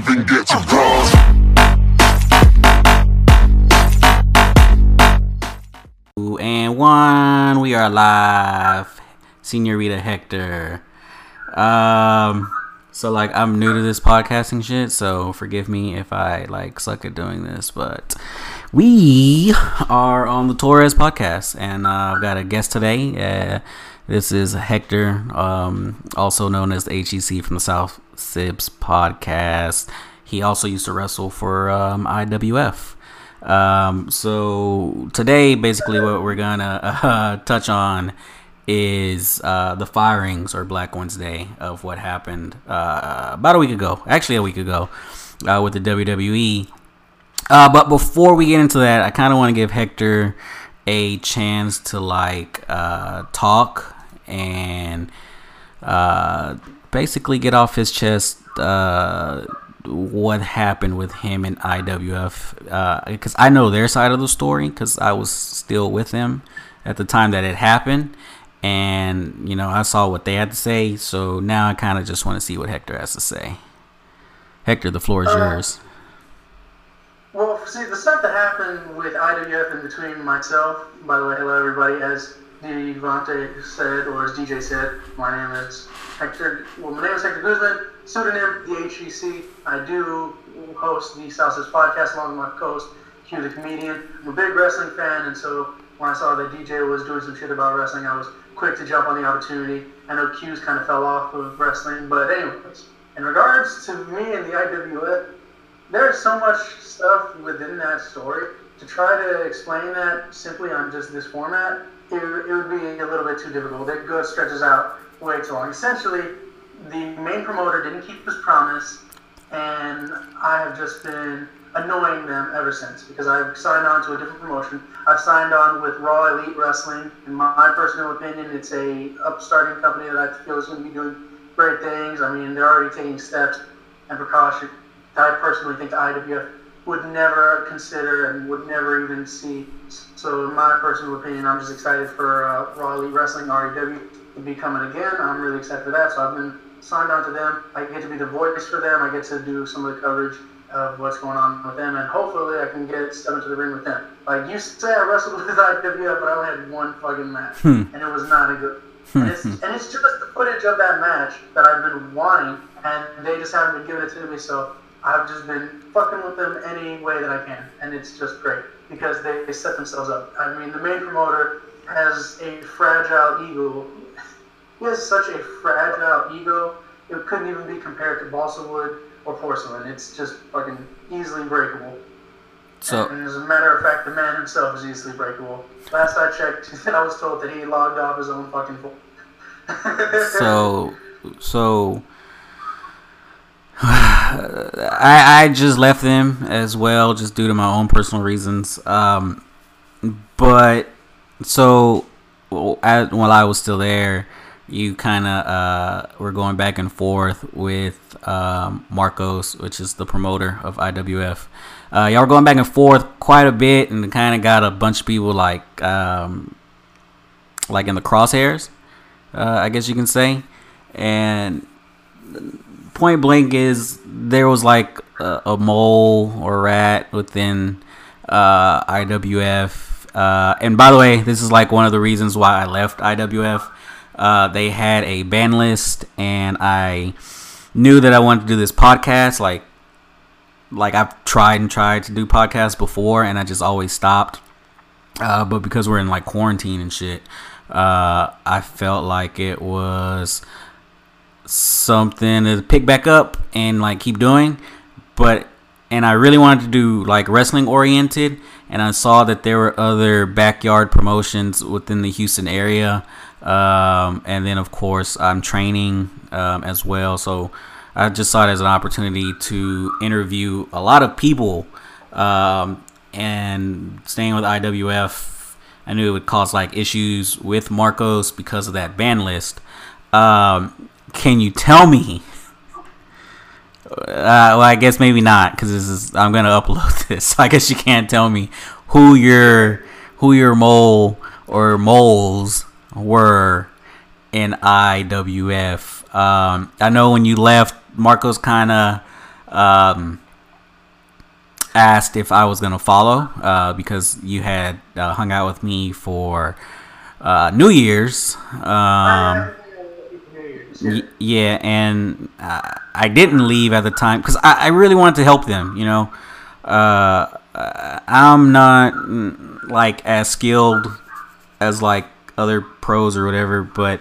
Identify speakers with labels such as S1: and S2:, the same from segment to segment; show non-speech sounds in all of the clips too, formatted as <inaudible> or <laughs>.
S1: even get to cross.
S2: And one, we are live. Senorita Hector. Um, so like I'm new to this podcasting shit, so forgive me if I like suck at doing this, but we are on the Torres podcast, and uh, I've got a guest today. Uh, this is Hector, um, also known as HEC from the South Sibs podcast. He also used to wrestle for um, IWF. Um, so today, basically, what we're gonna uh, <laughs> touch on is uh, the firings or Black Wednesday of what happened uh, about a week ago, actually a week ago, uh, with the WWE. Uh, but before we get into that, I kind of want to give Hector a chance to like uh, talk and uh, basically get off his chest what happened with him and IWF because I know their side of the story because I was still with them at the time that it happened. And you know I saw what they had to say so now I kind of just want to see what Hector has to say. Hector the floor is
S3: Uh,
S2: yours.
S3: Well, see, the stuff that happened with IWF in between myself, by the way, hello everybody, as Devontae said, or as DJ said, my name is Hector, well, my name is Hector Guzman, pseudonym, the. I do host the Southside podcast along with my co-host, Q the comedian. I'm a big wrestling fan, and so when I saw that DJ was doing some shit about wrestling, I was quick to jump on the opportunity. I know Q's kind of fell off of wrestling, but anyways, in regards to me and the IWF, there's so much stuff within that story to try to explain that simply on just this format it, it would be a little bit too difficult. It goes stretches out way too long. Essentially the main promoter didn't keep his promise and i have just been annoying them ever since because i've signed on to a different promotion. I've signed on with raw elite wrestling. In my personal opinion it's a upstarting company that i feel is going to be doing great things. I mean they're already taking steps and precaution. I personally think IWF would never consider and would never even see. So, in my personal opinion, I'm just excited for uh, Raw Elite Wrestling REW to be coming again. I'm really excited for that. So, I've been signed on to them. I get to be the voice for them. I get to do some of the coverage of what's going on with them, and hopefully, I can get step into the ring with them. Like you say, I wrestled with <laughs> IWF, but I only had one fucking match, hmm. and it was not a good. Hmm, and it's, hmm. and it's just the footage of that match that I've been wanting, and they just haven't been giving it to me. So I've just been fucking with them any way that I can, and it's just great because they, they set themselves up. I mean, the main promoter has a fragile ego. He has such a fragile ego, it couldn't even be compared to balsa wood or porcelain. It's just fucking easily breakable.
S2: so
S3: And as a matter of fact, the man himself is easily breakable. Last I checked, <laughs> I was told that he logged off his own fucking phone. <laughs>
S2: so so <laughs> I I just left them as well, just due to my own personal reasons. Um, but so I, while I was still there, you kind of uh, were going back and forth with um, Marcos, which is the promoter of IWF. Uh, y'all were going back and forth quite a bit, and kind of got a bunch of people like um, like in the crosshairs, uh, I guess you can say. And point blank is there was like a, a mole or rat within uh, IWF. Uh, and by the way, this is like one of the reasons why I left IWF. Uh, they had a ban list, and I knew that I wanted to do this podcast. Like, like I've tried and tried to do podcasts before, and I just always stopped. Uh, but because we're in like quarantine and shit, uh, I felt like it was something to pick back up and like keep doing. But and I really wanted to do like wrestling oriented, and I saw that there were other backyard promotions within the Houston area. Um, and then of course I'm training um, as well, so I just saw it as an opportunity to interview a lot of people. Um, and staying with IWF, I knew it would cause like issues with Marcos because of that ban list. Um, can you tell me? Uh, well, I guess maybe not because this is I'm gonna upload <laughs> this. So I guess you can't tell me who your who your mole or moles were in IWF. Um, I know when you left, Marcos kind of um, asked if I was gonna follow uh, because you had uh, hung out with me for uh, New Year's. Um, yeah, and uh, I didn't leave at the time because I, I really wanted to help them. You know, uh, I'm not mm, like as skilled as like other pros or whatever, but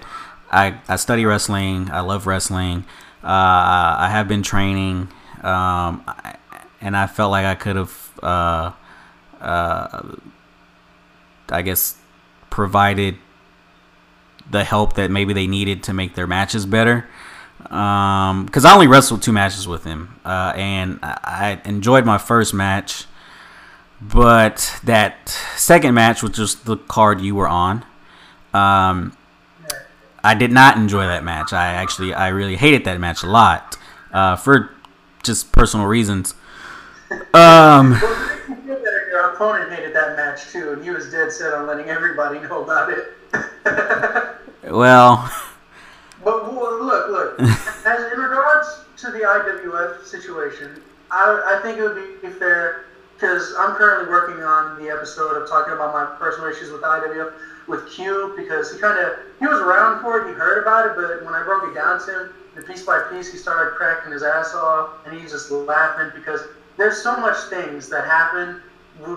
S2: I, I study wrestling. I love wrestling. Uh, I have been training, um, and I felt like I could have, uh, uh, I guess, provided the help that maybe they needed to make their matches better. Because I only wrestled two matches with him, uh, and I, enjoyed my first match. But that second match, was the card you were on, um, I did not enjoy that match. I actually, I really hated that match a lot uh, for just personal reasons. Um,
S3: opponent hated that match too, and he was dead set on letting everybody know about it. <laughs>
S2: well, <laughs>
S3: but look, look. <laughs> As in regards to the IWF situation, I, I think it would be fair because I'm currently working on the episode of talking about my personal issues with IWF with Q because he kind of he was around for it, he heard about it, but when I broke it down to him, the piece by piece, he started cracking his ass off, and he's just laughing because there's so much things that happen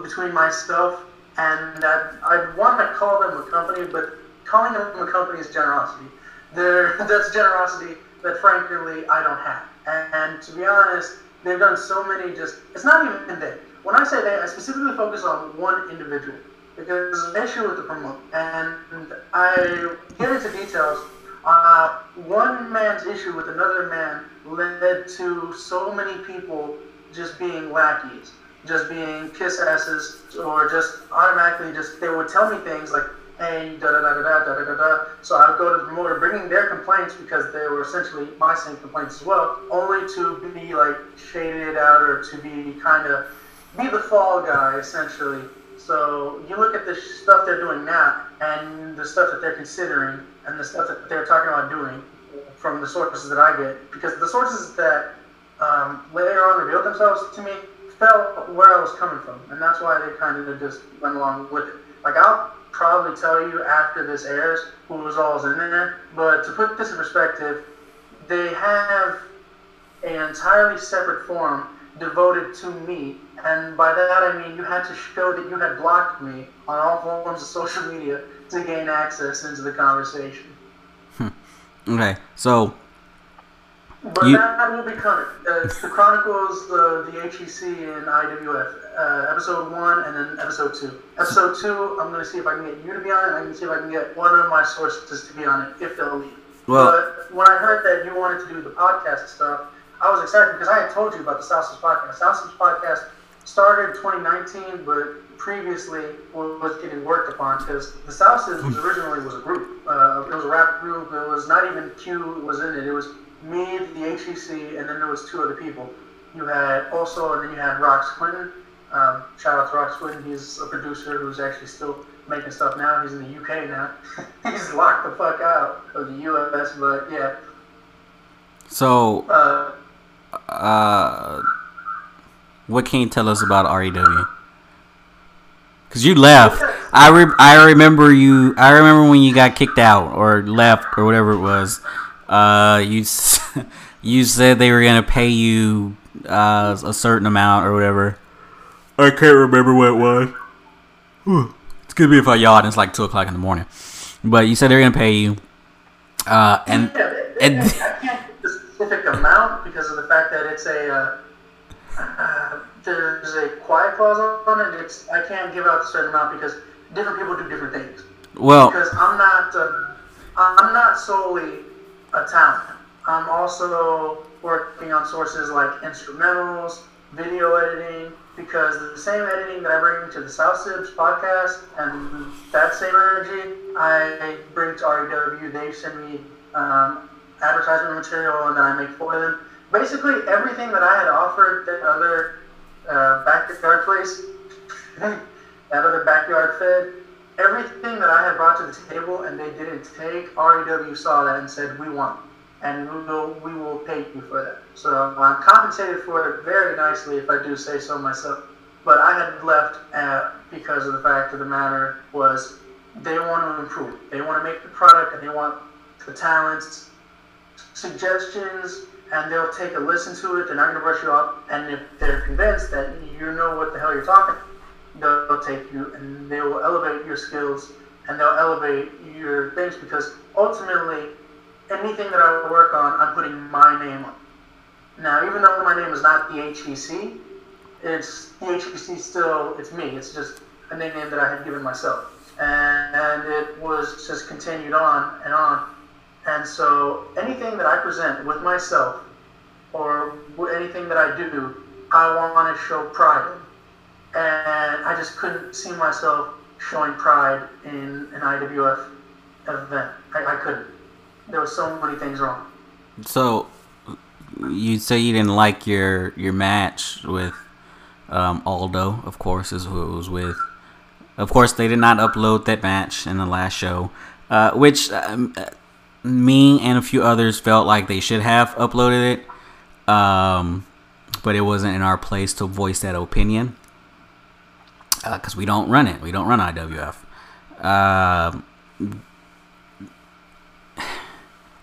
S3: between myself and that I want to call them a company, but calling them a company is generosity. There, <laughs> that's generosity that frankly I don't have. And, and to be honest, they've done so many just. It's not even they. When I say they, I specifically focus on one individual because there's an issue with the promote, and I get into details. Uh, one man's issue with another man led to so many people just being lackeys, just being kiss asses, or just automatically just they would tell me things like, "Hey, da da da da da da da da." So I would go to the promoter, bringing their complaints because they were essentially my same complaints as well, only to be like shaded out or to be kind of be the fall guy essentially so you look at the stuff they're doing now and the stuff that they're considering and the stuff that they're talking about doing from the sources that I get, because the sources that um, later on revealed themselves to me felt where I was coming from, and that's why they kind of just went along with it. Like I'll probably tell you after this airs who was all in there, but to put this in perspective, they have an entirely separate forum devoted to me and by that I mean you had to show that you had blocked me on all forms of social media to gain access into the conversation.
S2: Hmm. Okay, so.
S3: But you... that will be coming. Uh, the Chronicles, the, the HEC, and IWF. Uh, episode 1 and then episode 2. Episode 2, I'm going to see if I can get you to be on it. I can see if I can get one of my sources to be on it, if they'll leave. Well, but when I heard that you wanted to do the podcast stuff, I was excited because I had told you about the South podcast. South podcast started 2019, but previously was getting worked upon because the was hmm. originally was a group. Uh, it was a rap group. It was not even Q was in it. It was me, the HEC, and then there was two other people. You had also, and then you had Rox Quinton. Um, shout out to Rox Quinton. He's a producer who's actually still making stuff now. He's in the UK now. <laughs> He's locked the fuck out of the US, but yeah.
S2: So, uh, uh what can you tell us about REW? Cause you left. I re- I remember you. I remember when you got kicked out or left or whatever it was. Uh, you <laughs> you said they were gonna pay you uh, a certain amount or whatever. I can't remember what it was. It's gonna be if I yawn. It's like two o'clock in the morning. But you said they're gonna pay you. Uh, and
S3: yeah, and I can't <laughs> the specific amount because of the fact that it's a. Uh, uh, <sighs> there's a quiet clause on it. It's I can't give out a certain amount because different people do different things.
S2: Well,
S3: because I'm not uh, I'm not solely a talent. I'm also working on sources like instrumentals, video editing, because the same editing that I bring to the South Sibs podcast and that same energy I bring to REW. They send me um, advertisement material and then I make for them basically everything that I had offered that other uh, backyard place, <laughs> that other backyard fed, everything that I had brought to the table and they didn't take, REW saw that and said, we want. and we will, we will pay you for that. So I'm compensated for it very nicely, if I do say so myself. But I had left at, because of the fact of the matter was they want to improve. They want to make the product, and they want the talents, suggestions, and they'll take a listen to it. They're not going to brush you off. And if they're convinced that you know what the hell you're talking, they'll, they'll take you and they will elevate your skills and they'll elevate your things because ultimately, anything that I work on, I'm putting my name on. Now, even though my name is not the HEC, it's the HEC still, it's me. It's just a nickname that I had given myself. And, and it was just continued on and on and so anything that I present with myself or anything that I do, I want to show pride in. And I just couldn't see myself showing pride in an IWF event. I, I couldn't. There were so many things wrong.
S2: So you say you didn't like your your match with um, Aldo, of course, is who it was with. Of course, they did not upload that match in the last show, uh, which um, me and a few others felt like they should have uploaded it, um, but it wasn't in our place to voice that opinion because uh, we don't run it. We don't run IWF. Uh, um,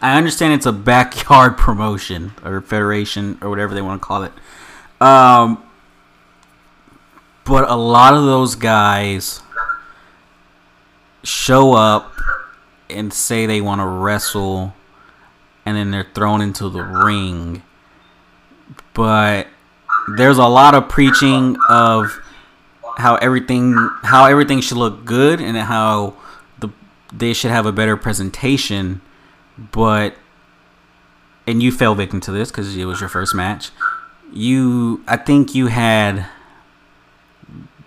S2: I understand it's a backyard <laughs> promotion or federation or whatever they want to call it. Um, but a lot of those guys show up and say they want to wrestle and then they're thrown into the ring. But there's a lot of preaching of how everything how everything should look good and how the they should have a better presentation, but and you fell victim to this because it was your first match. You, I think you had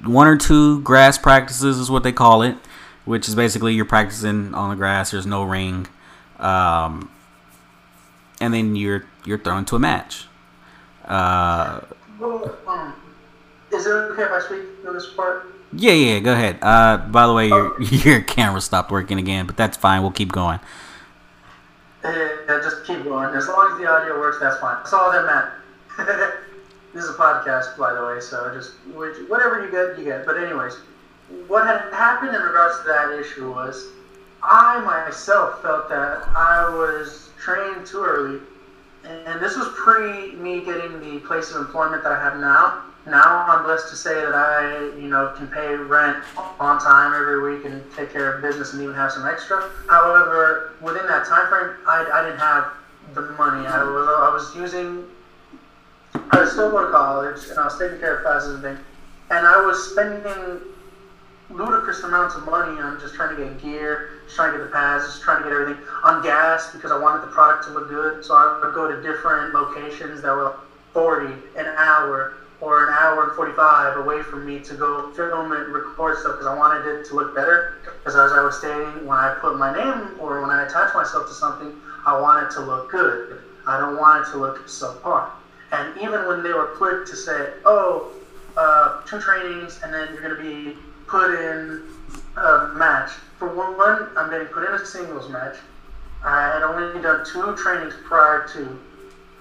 S2: one or two grass practices, is what they call it, which is basically you're practicing on the grass. There's no ring, um, and then you're you're thrown to a match. Uh,
S3: is it okay if I speak on this part?
S2: Yeah, yeah. Go ahead. Uh, by the way, your <laughs> your camera stopped working again, but that's fine. We'll keep going.
S3: Yeah, just keep going. As long as the audio works, that's fine. That's all that matters. <laughs> this is a podcast, by the way, so just whatever you get, you get. But anyways what had happened in regards to that issue was I myself felt that I was trained too early, and this was pre me getting the place of employment that I have now. Now I'm blessed to say that I, you know, can pay rent on time every week and take care of business and even have some extra. However, within that time frame, I, I didn't have the money. I mm-hmm. was I was using. I was still going to college and I was taking care of classes and things, and I was spending ludicrous amounts of money on just trying to get gear, just trying to get the pads, just trying to get everything on gas because I wanted the product to look good. So I would go to different locations that were 40 an hour or an hour and 45 away from me to go film and record stuff because I wanted it to look better. Because as I was stating, when I put my name or when I attach myself to something, I want it to look good. I don't want it to look subpar. And even when they were quick to say, oh, uh, two trainings and then you're going to be put in a match. For one, I'm getting put in a singles match. I had only done two trainings prior to,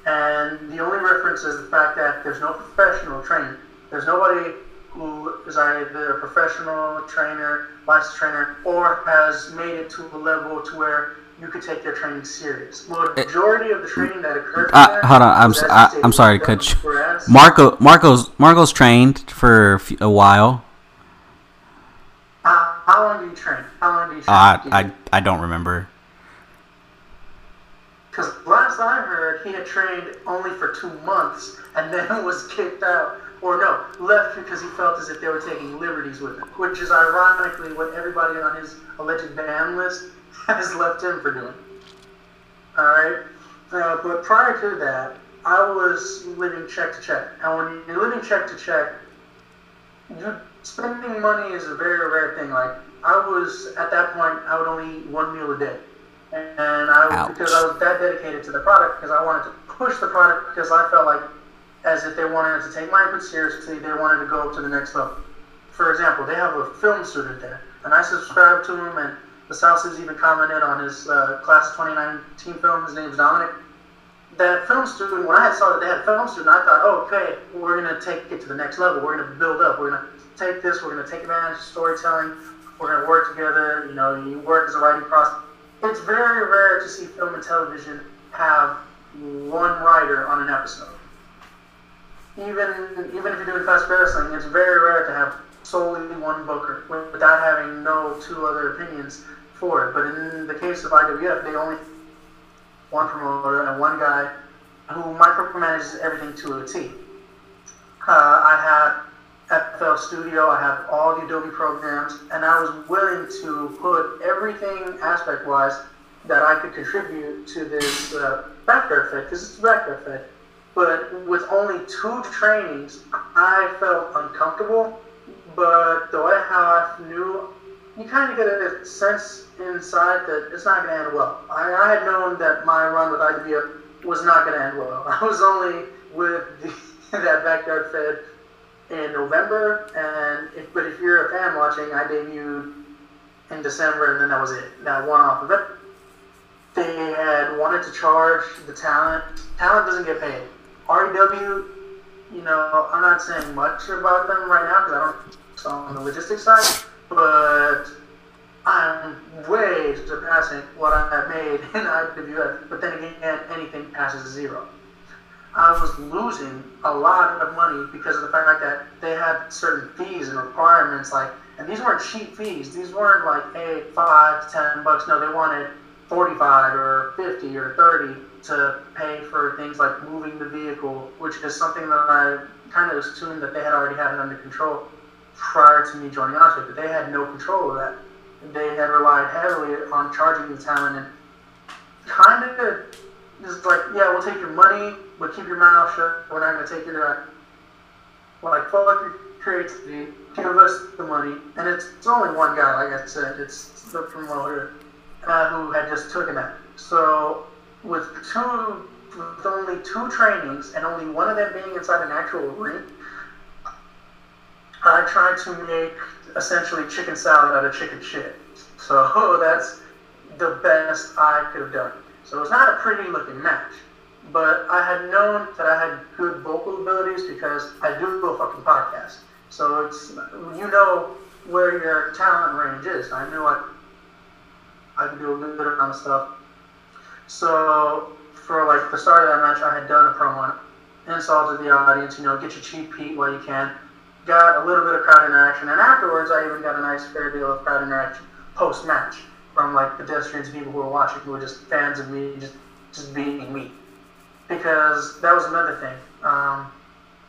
S3: and the only reference is the fact that there's no professional training. There's nobody who is either a professional trainer, licensed trainer, or has made it to a level to where you could take their training serious. Well, the majority of the training that occurs. Uh,
S2: hold on, I'm I, I'm sorry to cut you. Marco Marco's Marco's trained for a while.
S3: How long do you train? How long do you train? Uh,
S2: I, I don't remember.
S3: Because last I heard, he had trained only for two months and then <laughs> was kicked out. Or no, left because he felt as if they were taking liberties with him. Which is ironically what everybody on his alleged ban list <laughs> has left him for doing. Alright? Uh, but prior to that, I was living check to check. And when you're living check to check, spending money is a very rare thing. Like I was at that point, I would only eat one meal a day, and I because I was that dedicated to the product because I wanted to push the product because I felt like as if they wanted to take my input seriously, they wanted to go to the next level. For example, they have a film student there, and I subscribe to him, and the South even commented on his uh, class of 2019 film. His name's Dominic. That film student, when I saw that they had a film student, I thought, oh, okay, we're going to take it to the next level. We're going to build up. We're going to take this. We're going to take advantage of storytelling. We're going to work together. You know, you work as a writing process. It's very rare to see film and television have one writer on an episode. Even even if you're doing fast wrestling, it's very rare to have solely one booker without having no two other opinions for it. But in the case of IWF, they only one promoter and one guy who micromanages everything to a T. Uh, I have FL Studio, I have all the Adobe programs, and I was willing to put everything aspect-wise that I could contribute to this uh, backer effect, because it's backer effect. But with only two trainings, I felt uncomfortable. But the way how I knew, you kind of get a sense inside that it's not going to end well. I, I, had known that my run with IWF was not going to end well. <laughs> I was only with the, <laughs> that backyard fed in November, and if, but if you're a fan watching, I debuted in December, and then that was it. That one-off event. They had wanted to charge the talent. Talent doesn't get paid. REW, you know, I'm not saying much about them right now because I don't on the logistics side, but I'm way surpassing what <laughs> I have made in IWF. But then again, anything passes zero. I was losing a lot of money because of the fact that they had certain fees and requirements, like, and these weren't cheap fees. These weren't like, hey, five to ten bucks. No, they wanted 45 or 50 or 30 to pay for things like moving the vehicle, which is something that I kind of assumed that they had already had it under control prior to me joining Onto, but they had no control of that. They had relied heavily on charging the talent and kind of just like, yeah, we'll take your money, but keep your mouth shut. We're not going to take your, uh, like, fuck your creativity, give us the money. And it's, it's only one guy, like I said, it's the promoter uh, who had just taken that. So with two, with only two trainings and only one of them being inside an actual ring, I tried to make essentially chicken salad out of chicken shit. So <laughs> that's the best I could have done. So it was not a pretty looking match, but I had known that I had good vocal abilities because I do a fucking podcast. So it's you know where your talent range is. I knew I I could do a good amount of stuff. So for like the start of that match, I had done a promo, insulted the audience, you know, get your cheap heat while you can. Got a little bit of crowd interaction, and afterwards, I even got a nice fair deal of crowd interaction post match from like pedestrians, people who were watching, who were just fans of me, just just being me. Because that was another thing. Um,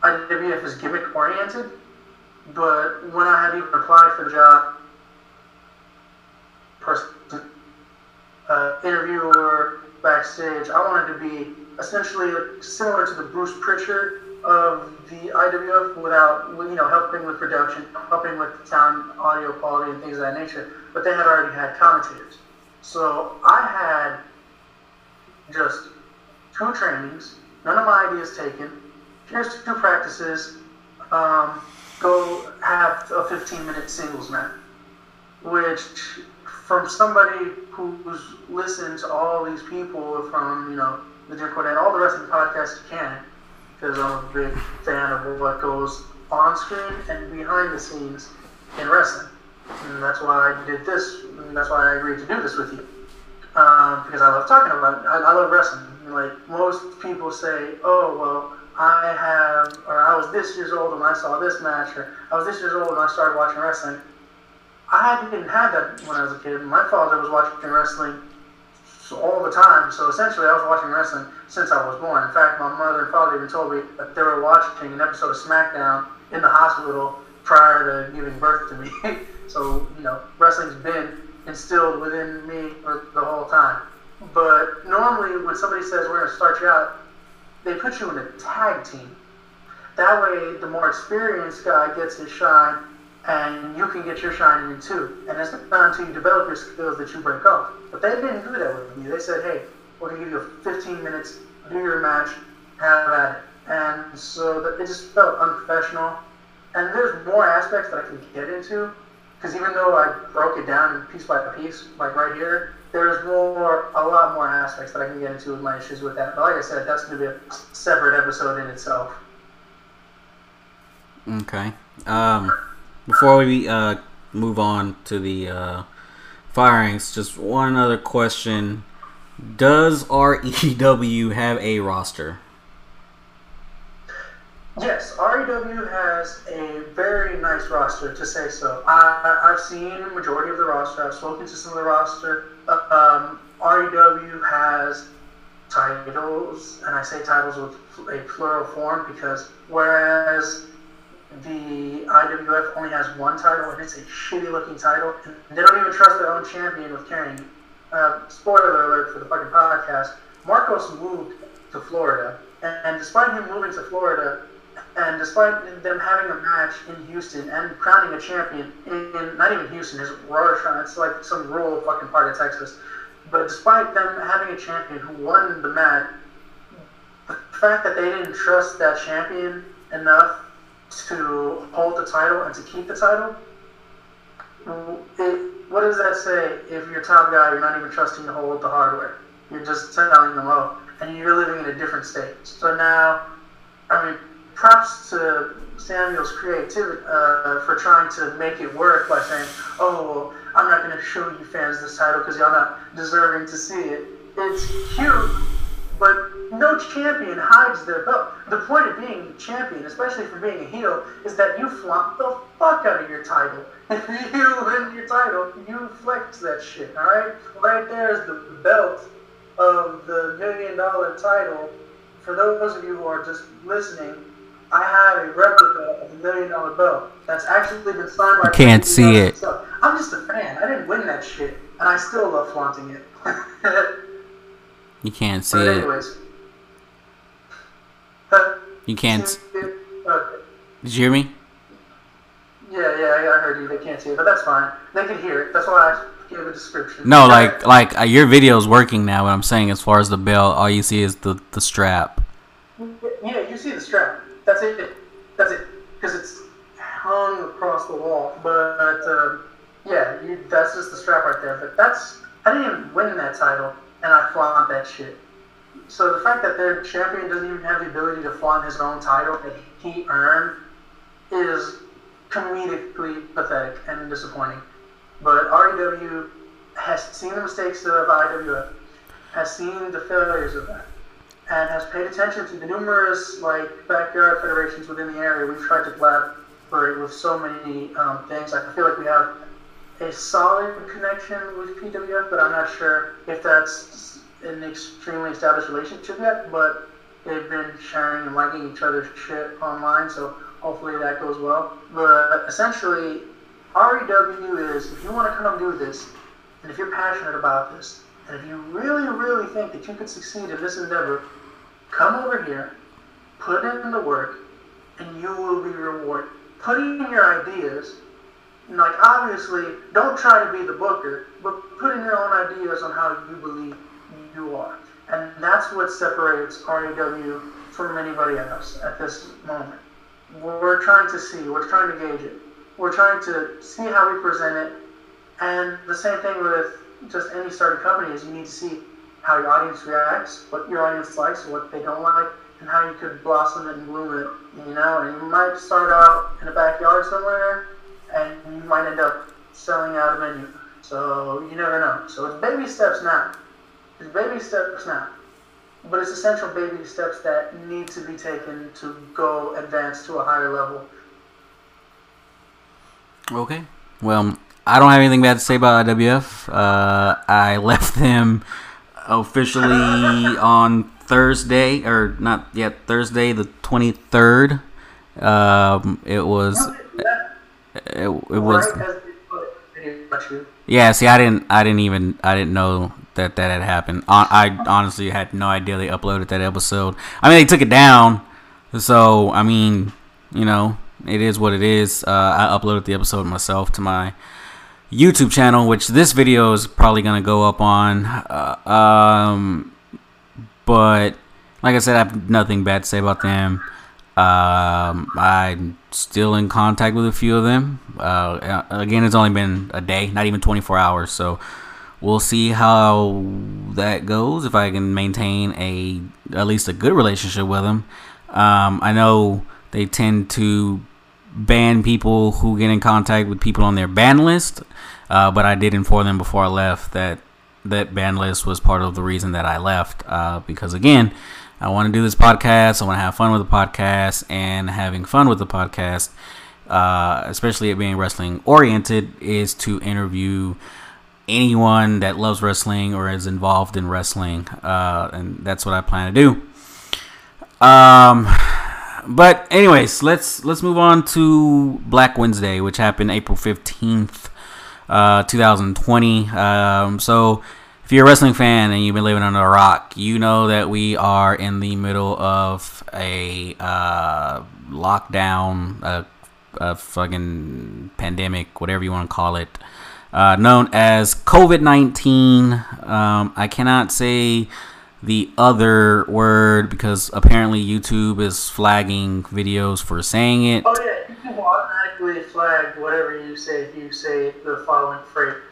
S3: IWF is gimmick oriented, but when I had even applied for the job, person, uh, interviewer, backstage. I wanted to be essentially similar to the Bruce Pritchard of the IWF without, you know, helping with production, helping with sound, audio quality, and things of that nature. But they had already had commentators. So I had just two trainings, none of my ideas taken. Here's two practices. Um, go have a 15 minute singles match, which from somebody who's listened to all these people from, you know, the Jim Cornette, all the wrestling podcasts you can, because I'm a big fan of what goes on screen and behind the scenes in wrestling. And that's why I did this, and that's why I agreed to do this with you. Um, because I love talking about it. I, I love wrestling. Like, most people say, oh, well, I have, or I was this years old when I saw this match, or I was this years old when I started watching wrestling. I didn't even have that when I was a kid. My father was watching wrestling all the time, so essentially I was watching wrestling since I was born. In fact, my mother and father even told me that they were watching an episode of SmackDown in the hospital prior to giving birth to me. <laughs> so, you know, wrestling's been instilled within me the whole time. But normally, when somebody says we're going to start you out, they put you in a tag team. That way, the more experienced guy gets his shine, and you can get your shine in too. And it's not until you develop your skills that you break off. But they didn't do that with me. They said, hey, we're going to give you 15 minutes, do your match, have at it. And so that it just felt unprofessional. And there's more aspects that I can get into because even though I broke it down piece by piece, like right here, there's more, a lot more aspects that I can get into with my issues with that. But like I said, that's going to be a separate episode in itself.
S2: Okay. Um, before we uh, move on to the uh, firings, just one other question: Does REW have a roster?
S3: Yes, REW has a very nice roster, to say so. I, I've seen the majority of the roster. I've spoken to some of the roster. Um, REW has titles, and I say titles with a plural form because whereas the IWF only has one title and it's a shitty looking title, they don't even trust their own champion with carrying. Uh, spoiler alert for the fucking podcast: Marcos moved to Florida, and, and despite him moving to Florida, and despite them having a match in Houston and crowning a champion in, in not even Houston, it's Rosharon, it's like some rural fucking part of Texas. But despite them having a champion who won the match, the fact that they didn't trust that champion enough to hold the title and to keep the title, it, what does that say if you're top guy, you're not even trusting to hold the hardware? You're just telling them, oh, and you're living in a different state. So now, I mean, props to Samuel's creativity uh, for trying to make it work by saying, "Oh, I'm not going to show you fans this title because y'all not deserving to see it." It's cute, but no champion hides their belt. The point of being a champion, especially for being a heel, is that you flaunt the fuck out of your title. If <laughs> you win your title, you flex that shit. All right, there is the belt of the million dollar title. For those of you who are just listening, I have a replica of the million dollar belt that's actually been signed by.
S2: I can't see it.
S3: I'm just a fan. I didn't win that shit, and I still love flaunting it. <laughs>
S2: you can't see
S3: but
S2: it.
S3: anyways,
S2: You can't. Did you hear me?
S3: Yeah, yeah, I heard you. They can't see it, but that's fine. They can hear it. That's why I gave a description.
S2: No, like like uh, your video is working now. What I'm saying, as far as the belt, all you see is the the strap.
S3: Yeah, you see the strap. That's it. That's it. Because it's hung across the wall. But um, yeah, you, that's just the strap right there. But that's I didn't even win that title, and I flaunt that shit. So the fact that their champion doesn't even have the ability to flaunt his own title that he earned is comedically pathetic and disappointing. But REW has seen the mistakes of IWF, has seen the failures of that, and has paid attention to the numerous like backyard federations within the area. We've tried to collaborate with so many um, things. I feel like we have a solid connection with PWF, but I'm not sure if that's an extremely established relationship yet. But they've been sharing and liking each other's shit online, so hopefully that goes well. But essentially, REW is if you want to come do this, and if you're passionate about this, and if you really, really think that you could succeed in this endeavor, come over here, put in the work, and you will be rewarded. Put in your ideas. Like obviously, don't try to be the booker, but put in your own ideas on how you believe you are, and that's what separates REW from anybody else at this moment. We're trying to see, we're trying to gauge it, we're trying to see how we present it, and the same thing with just any starting company is you need to see how your audience reacts, what your audience likes, what they don't like, and how you could blossom it and bloom it. You know, and you might start out in a backyard somewhere, and you might end up selling out a menu. So you never know. So it's baby steps now. It's baby steps now. But it's essential baby steps that need to be taken to go advance to a higher level.
S2: Okay. Well, I don't have anything bad to say about IWF. Uh, I <laughs> left them officially <laughs> on Thursday, or not yet Thursday, the twenty third. Um, it was. It, it was.
S3: Right as they put it, but you-
S2: Yeah, see, I didn't, I didn't even, I didn't know that that had happened. I, I honestly had no idea they uploaded that episode. I mean, they took it down, so I mean, you know, it is what it is. Uh, I uploaded the episode myself to my YouTube channel, which this video is probably gonna go up on. Uh, um, but like I said, I have nothing bad to say about them. Um, I'm still in contact with a few of them. Uh, again, it's only been a day, not even 24 hours, so we'll see how that goes. If I can maintain a at least a good relationship with them. Um, I know they tend to ban people who get in contact with people on their ban list, uh, but I did inform them before I left that that ban list was part of the reason that I left. Uh, because again, I want to do this podcast. I want to have fun with the podcast, and having fun with the podcast, uh, especially it being wrestling oriented, is to interview anyone that loves wrestling or is involved in wrestling, uh, and that's what I plan to do. Um, but anyways, let's let's move on to Black Wednesday, which happened April fifteenth, uh, two thousand twenty. Um, so if you're a wrestling fan and you've been living under a rock, you know that we are in the middle of a uh, lockdown, a, a, fucking pandemic, whatever you want to call it, uh, known as COVID 19. Um, I cannot say the other word because apparently YouTube is flagging videos for saying it.
S3: Oh, yeah, will automatically flag whatever you say if you say the following phrase.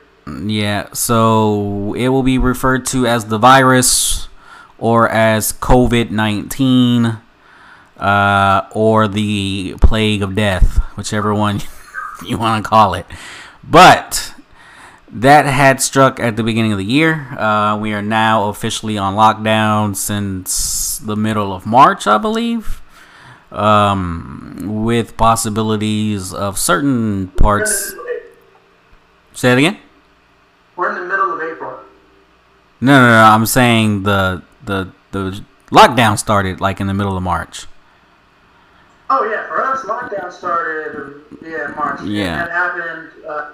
S2: Yeah, so it will be referred to as the virus or as COVID 19 uh, or the plague of death, whichever one <laughs> you want to call it. But that had struck at the beginning of the year. Uh, we are now officially on lockdown since the middle of March, I believe, um, with possibilities of certain parts. Say it again.
S3: We're in the middle of April.
S2: No, no, no. I'm saying the the the lockdown started like in the middle of March.
S3: Oh yeah, for us, lockdown started. Yeah, March. Yeah, that happened. Uh,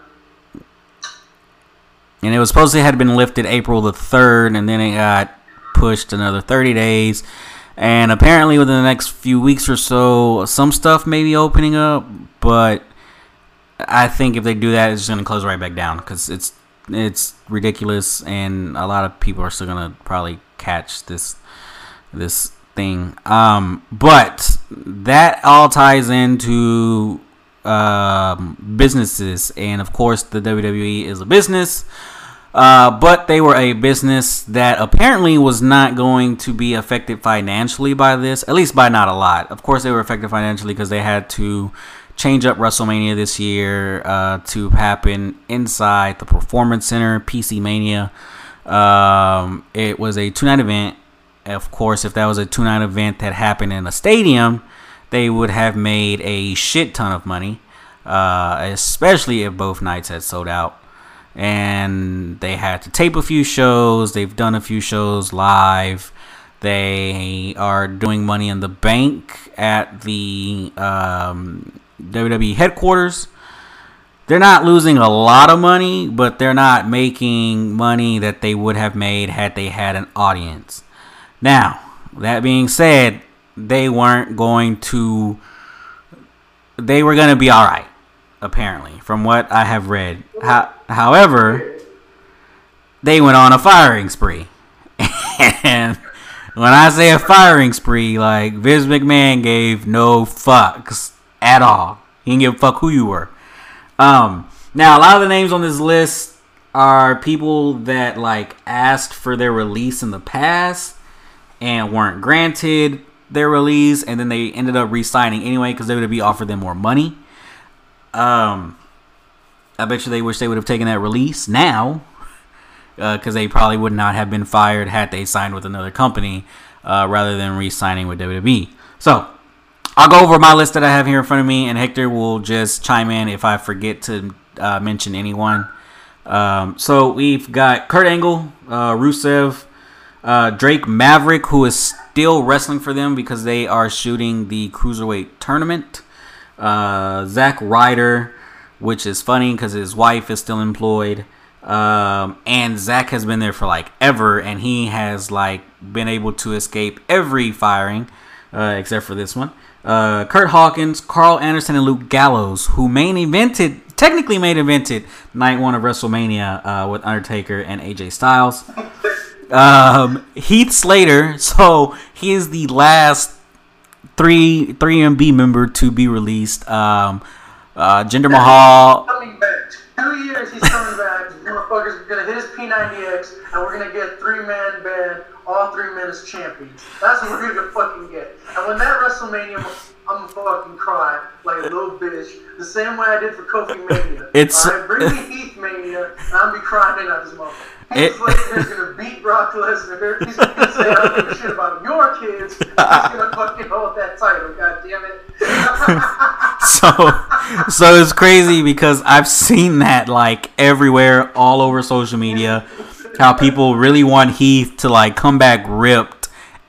S2: and it was supposed to have been lifted April the third, and then it got pushed another 30 days. And apparently, within the next few weeks or so, some stuff may be opening up, but I think if they do that, it's going to close right back down because it's it's ridiculous, and a lot of people are still gonna probably catch this this thing. Um, but that all ties into um, businesses, and of course, the WWE is a business. Uh, but they were a business that apparently was not going to be affected financially by this, at least by not a lot. Of course, they were affected financially because they had to change up WrestleMania this year uh, to happen inside the Performance Center, PC Mania. Um, it was a two night event. Of course, if that was a two night event that happened in a stadium, they would have made a shit ton of money, uh, especially if both nights had sold out. And they had to tape a few shows. They've done a few shows live. They are doing Money in the Bank at the um, WWE headquarters. They're not losing a lot of money, but they're not making money that they would have made had they had an audience. Now, that being said, they weren't going to. They were going to be alright, apparently, from what I have read. How, however, they went on a firing spree. <laughs> and when I say a firing spree, like Vince McMahon gave no fucks at all. He didn't give a fuck who you were. Um, now a lot of the names on this list are people that like asked for their release in the past and weren't granted their release, and then they ended up re-signing anyway because WWE offered them more money. Um, I bet you they wish they would have taken that release now because <laughs> uh, they probably would not have been fired had they signed with another company uh, rather than re-signing with WWE. So I'll go over my list that I have here in front of me, and Hector will just chime in if I forget to uh, mention anyone. Um, so we've got Kurt Angle, uh, Rusev, uh, Drake Maverick, who is still wrestling for them because they are shooting the cruiserweight tournament. Uh, Zack Ryder, which is funny because his wife is still employed. Um, and Zack has been there for like ever, and he has like been able to escape every firing uh, except for this one uh, Curt Hawkins, Karl Anderson, and Luke Gallows, who main evented, technically main evented night one of WrestleMania uh, with Undertaker and AJ Styles. Um, Heath Slater, <laughs> so he is the last three three MB member to be released. Um, uh, Jinder Mahal.
S3: Coming back. Two years he's coming back. Motherfucker's gonna hit his P90X and we're gonna get three man band, all three men as champions. That's what we're gonna fucking get. And when that WrestleMania, I'm gonna fucking cry like a little bitch. The same way I did for Kofi Mania. <laughs>
S2: It's-
S3: Alright, bring me Heath Mania and I'll be crying at this motherfucker.
S2: It-
S3: Heath Slater's gonna beat Brock Lesnar. He's gonna say I don't give a shit about your kids. He's gonna fucking hold that title, god damn it. <laughs>
S2: so so it's crazy because I've seen that like everywhere all over social media how people really want Heath to like come back ripped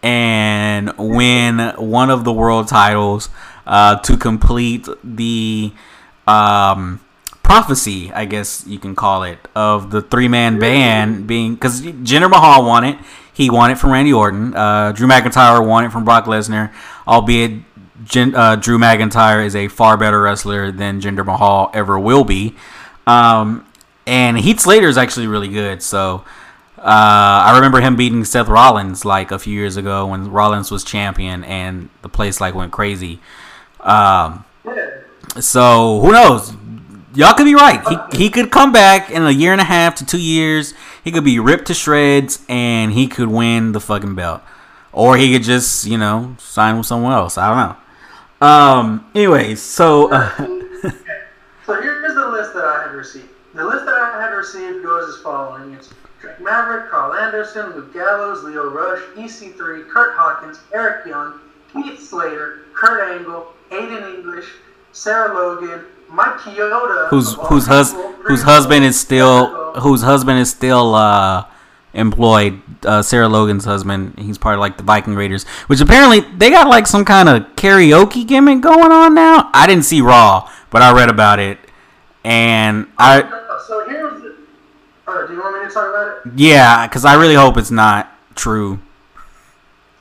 S2: and win one of the world titles uh, to complete the um, prophecy, I guess you can call it, of the three man band being because Jinder Mahal won it. He won it from Randy Orton. Uh, Drew McIntyre won it from Brock Lesnar, albeit Jin, uh, Drew McIntyre is a far better wrestler than Jinder Mahal ever will be. Um, and Heath Slater is actually really good. So uh, I remember him beating Seth Rollins like a few years ago when Rollins was champion, and the place like went crazy. Um, so who knows? Y'all could be right. He he could come back in a year and a half to two years. He could be ripped to shreds, and he could win the fucking belt, or he could just you know sign with someone else. I don't know. Um. Anyways, so uh, <laughs>
S3: So here's the list that I had received. The list that I had received goes as following. It's Drake Maverick, Karl Anderson, Luke Gallows, Lio Rush, EC3, Curt Hawkins, Eric Young, Heath Slater, Kurt Angle, Aiden English, Sarah Logan, Mike Chioda,
S2: whose whose hus whose husband is still whose husband is still uh employed. Uh, Sarah Logan's husband. He's part of like the Viking Raiders, which apparently they got like some kind of karaoke gimmick going on now. I didn't see Raw, but I read about it, and I.
S3: So here's the. Oh, do you want me to talk about it?
S2: Yeah, because I really hope it's not true.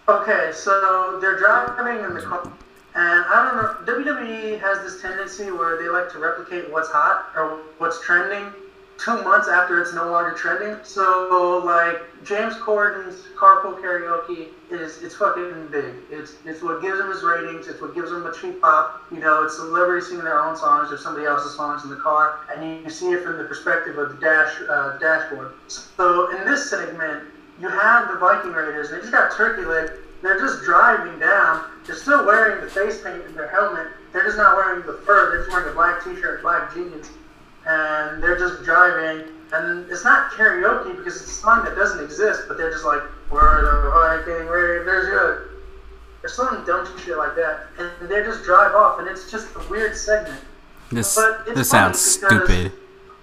S3: Okay, so they're driving in the car, and I don't know. WWE has this tendency where they like to replicate what's hot or what's trending two months after it's no longer trending. So, like James Corden's carpool karaoke is it's fucking big. It's it's what gives him his ratings. It's what gives him a cheap pop. You know, it's celebrities singing their own songs or somebody else's songs in the car, and you, see it from the perspective of the dash uh, dashboard. So, in this segment, you have the Viking Raiders. They just got turkey leg. They're just driving down. They're still wearing the face paint in their helmet. They're just not wearing the fur. They're just wearing a black T-shirt, black jeans, and they're just driving. And it's not karaoke because it's a song that doesn't exist. But they're just like, "We're the Viking Raiders." Good. Or some dumb shit like that, and they just drive off, and it's just a weird segment.
S2: This
S3: But it's
S2: this sounds stupid.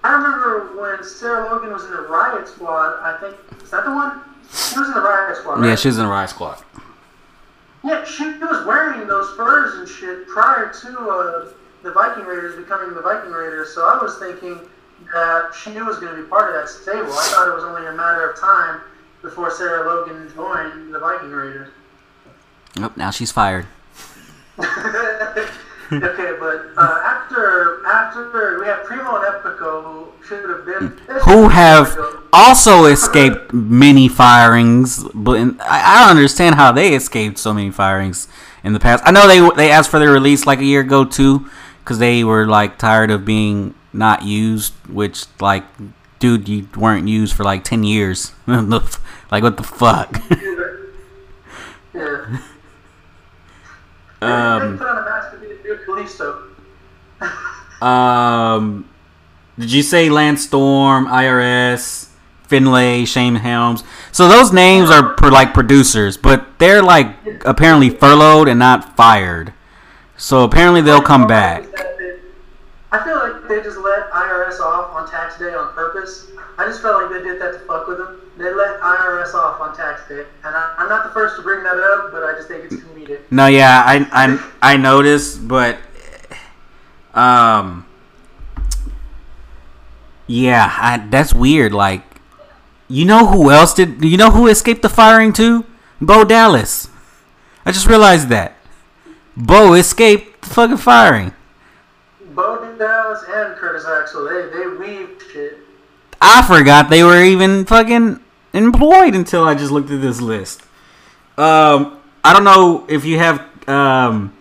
S3: I remember when Sarah Logan was in the Riot Squad. I think is that the one? She was in the Riot Squad. Right?
S2: Yeah, was in the Riot Squad.
S3: Yeah, she was wearing those furs and shit prior to uh, the Viking Raiders becoming the Viking Raiders. So I was thinking that she knew it was going to be part of that stable. I thought it was only a matter of time before Sarah Logan joined the Viking Raiders.
S2: Nope, now she's fired. <laughs>
S3: okay, but uh, after after we have Primo and Epico, who should have been
S2: Who have also escaped many firings, but in, I, I don't understand how they escaped so many firings in the past. I know they they asked for their release like a year ago too, because they were like tired of being not used. Which like, dude, you weren't used for like ten years. <laughs> like what the fuck?
S3: Yeah. <laughs>
S2: um. Um, did you say Lance Storm, IRS, Finlay, Shane Helms? So those names are like producers, but they're like apparently furloughed and not fired. So apparently they'll come back.
S3: I feel like they just let IRS off on tax day on purpose. I just felt like they did that to fuck with them. They let IRS off on tax day, and I, I'm not the first to bring that up, but I just think it's comedic.
S2: No, yeah, I I I noticed, but um, yeah, I, that's weird. Like, you know who else did? You know who escaped the firing too? Bo Dallas. I just realized that. Bo escaped the fucking firing.
S3: Bo Dallas and Curtis Axel, they they weave shit.
S2: I forgot they were even fucking employed until I just looked at this list. Um, I don't know if you have um,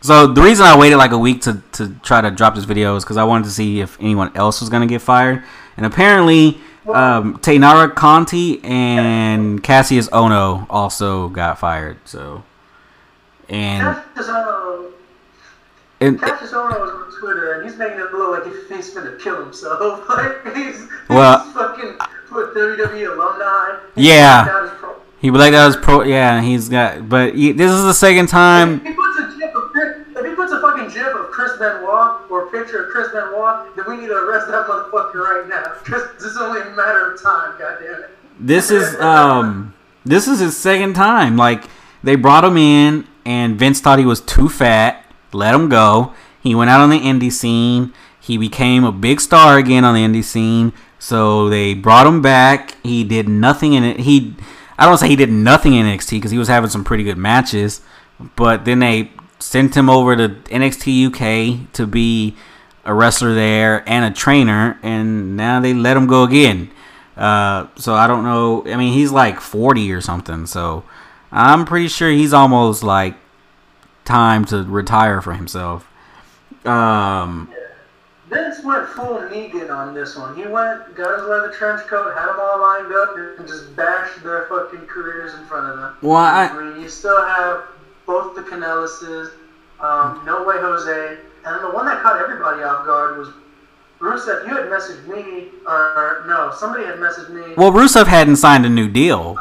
S2: so the reason I waited like a week to to try to drop this video is because I wanted to see if anyone else was gonna get fired, and apparently. Um, Taynara Conti and Cassius Ohno also got fired. So, and
S3: Cassius Ohno,
S2: and
S3: was on Twitter, and he's making it look like if he's gonna kill himself. <laughs> like he's,
S2: Well-
S3: he's fucking with WWE alumni.
S2: Yeah.
S3: Is
S2: he like that was pro. Yeah, he's got. But he, this is the second time.
S3: If he puts a gif of if he puts a fucking gif of Chris Benoit or a picture of Chris Benoit, then we need to arrest that motherfucker right now. <laughs> Because it's only a matter of time. Goddamn it.
S2: This is um this is his second time. Like they brought him in and Vince thought he was too fat, let him go. He went out on the indie scene. He became a big star again on the indie scene. So they brought him back. He did nothing in it. He I don't say he did nothing in NXT because he was having some pretty good matches, but then they sent him over to NXT UK to be a wrestler there and a trainer, and now they let him go again. Uh, so I don't know. I mean, he's like 40 or something. So I'm pretty sure he's almost like time to retire for himself. Um,
S3: Vince went full Negan on this one. He went, got his leather trench coat, had them all lined up, and just bashed their fucking careers in front of them.
S2: well, I,
S3: I mean, you still have both the Kanellises, um, No Way Jose, and then the one that caught everybody off guard was Rusev. You had messaged me, or no, somebody had messaged me.
S2: well, Rusev hadn't signed a new deal.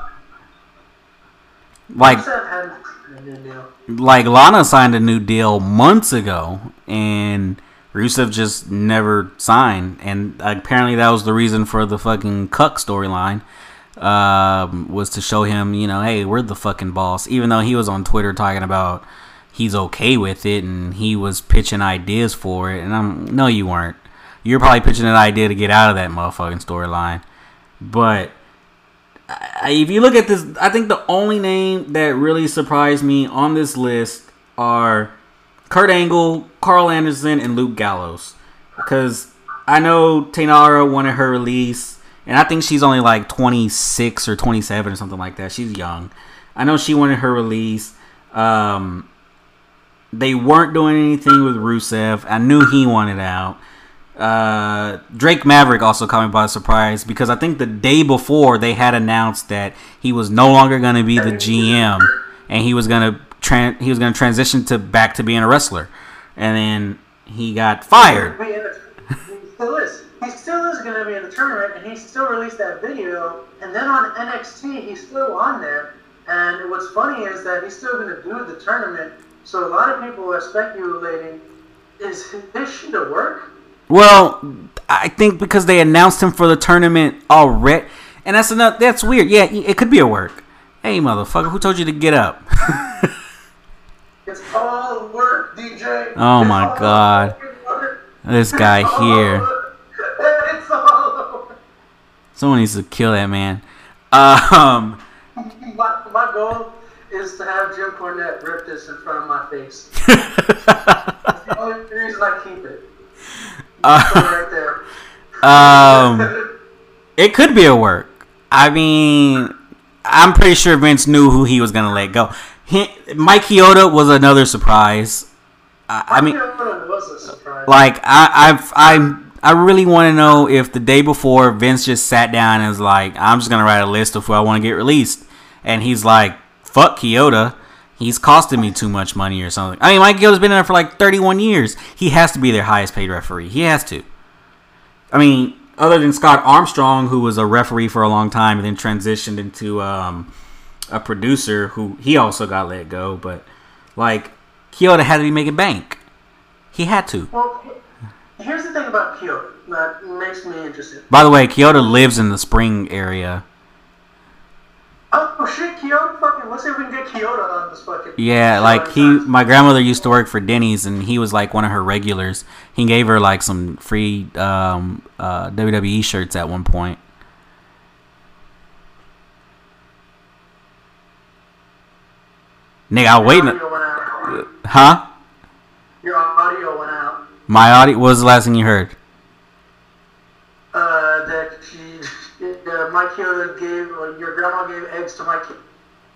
S2: Like,
S3: Rusev hadn't signed a new deal.
S2: like Lana signed a new deal months ago, and Rusev just never signed. And apparently, that was the reason for the fucking Cuck storyline. Um, was to show him, you know, hey, we're the fucking boss. Even though he was on Twitter talking about he's okay with it and he was pitching ideas for it, and I'm no, you weren't. You're probably pitching an idea to get out of that motherfucking storyline. But If you look at this, I think the only name that really surprised me on this list are Kurt Angle, Karl Anderson, and Luke Gallows. Because I know Taynara wanted her release, and I think she's only like 26 or 27 or something like that. She's young. I know she wanted her release. Um, they weren't doing anything with Rusev. I knew he wanted out. Uh, Drake Maverick also caught me by surprise because I think the day before they had announced that he was no longer going to be the GM and he was going to he was going to transition to back to being a wrestler, and then he got fired.
S3: He still is. He still is going to be in the tournament, and he still released that video. And then on NXT, he's still on there. And what's funny is that he's still going to do the tournament. So a lot of people are speculating: is this shit a work?
S2: Well, I think because they announced him for the tournament already, and that's enough. That's weird. Yeah, it could be a work. Hey, motherfucker, who told you to get up?
S3: It's all work, DJ.
S2: Oh
S3: It's
S2: my God. this guy here.
S3: work. It's all work.
S2: Someone needs to kill that man. Um, <laughs>
S3: My, my goal is to have Jim Cornette rip this in front of my face. <laughs> That's the only reason I keep it.
S2: Uh, um, it could be a work. I mean, I'm pretty sure Vince knew who he was gonna let go. He, Mike Chioda was another surprise. I, I mean,
S3: it was a surprise.
S2: like I, I've, I, I really want to know if the day before Vince just sat down and was like, "I'm just gonna write a list of who I want to get released," and he's like, "Fuck Chioda." He's costing me too much money or something. I mean, Mike Chioda's been in there for like 31 years. He has to be their highest paid referee. He has to. I mean, other than Scott Armstrong, who was a referee for a long time and then transitioned into um, a producer who he also got let go. But like, Chioda had to be making bank. He had to.
S3: well, here's the thing about Chioda that makes me interested.
S2: By the way, Chioda lives in the spring area.
S3: Oh shit, Chioda! Fucking, let's see if we can get Chioda on this fucking.
S2: Yeah, like he, my grandmother used to work for Denny's, and he was like one of her regulars. He gave her like some free um, uh, WWE shirts at one point. Nigga, I was
S3: Your
S2: waiting.
S3: audio went out.
S2: Huh?
S3: Your audio went out.
S2: My audio. What was the last thing you heard?
S3: Uh, that she, Mike Chioda gave, or your grandma gave eggs to Mike.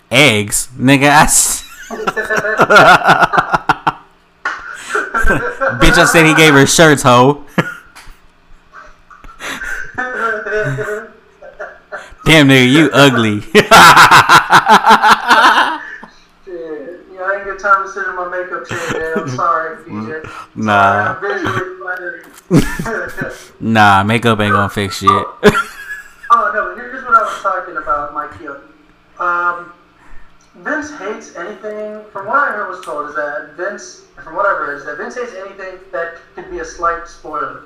S2: Eggs, nigga. I s- <laughs> Bitch, I said he gave her shirts, hoe. <laughs> Damn, nigga, you ugly. <laughs>
S3: Shit. You I ain't get time to sit in my makeup chair, man. I'm sorry, DJ.
S2: Nah.
S3: Sorry,
S2: nah, makeup ain't gonna fix shit.
S3: Oh no, here's what I was talking about, Mike. Um, Vince hates anything. From what I was told is that Vince, from what I've is that Vince hates anything that could be a slight spoiler.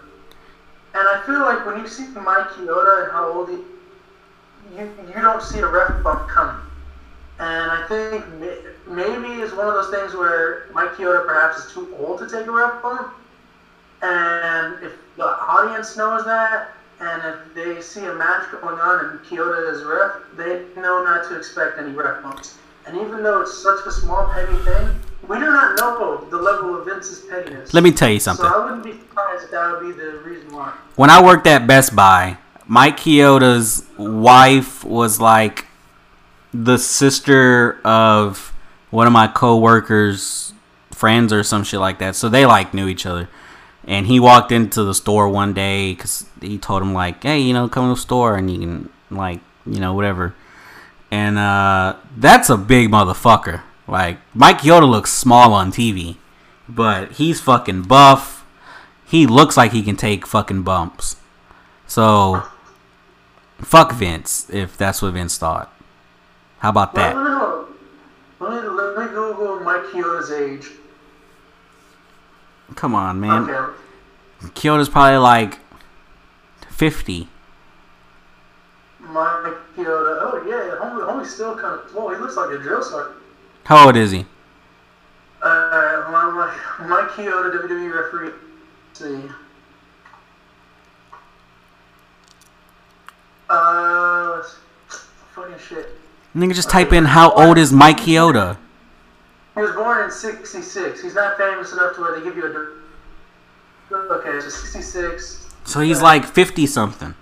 S3: And I feel like when you see Mike Chioda and how old he, you you don't see a ref bump coming. And I think maybe it's one of those things where Mike Chioda perhaps is too old to take a ref bump. And if the audience knows that, and if they see a match going on and Chioda is ref, they know not to expect any ref bumps. And even though it's such a small petty thing, we do not know the level of Vince's pettiness.
S2: Let me tell you something.
S3: So I wouldn't be surprised if that would be the reason why.
S2: When I worked at Best Buy, Mike Chioda's wife was like the sister of one of my coworkers' friends or some shit like that. So they like knew each other. And he walked into the store one day because he told him like, "Hey, you know, come to the store and you can like, you know, whatever." And uh, that's a big motherfucker. Like Mike Chioda looks small on TV, but he's fucking buff. He looks like he can take fucking bumps. So, fuck Vince if that's what Vince thought. How about that?
S3: let me, let me, let me Google Mike Chioda's age.
S2: Come on, man.
S3: Okay.
S2: Chioda's probably like fifty.
S3: Mike Chioda. Oh, yeah. Homie, homie's still kind of. Whoa, he looks like a drill sergeant.
S2: How old is he?
S3: Uh, my, my, Mike Chioda, WWE referee. Let's see. Uh, fucking shit.
S2: Nigga, just type in how old is Mike Chioda.
S3: He was born in 66. He's not famous enough to where they give you a. Okay, so 66.
S2: So he's like fifty something.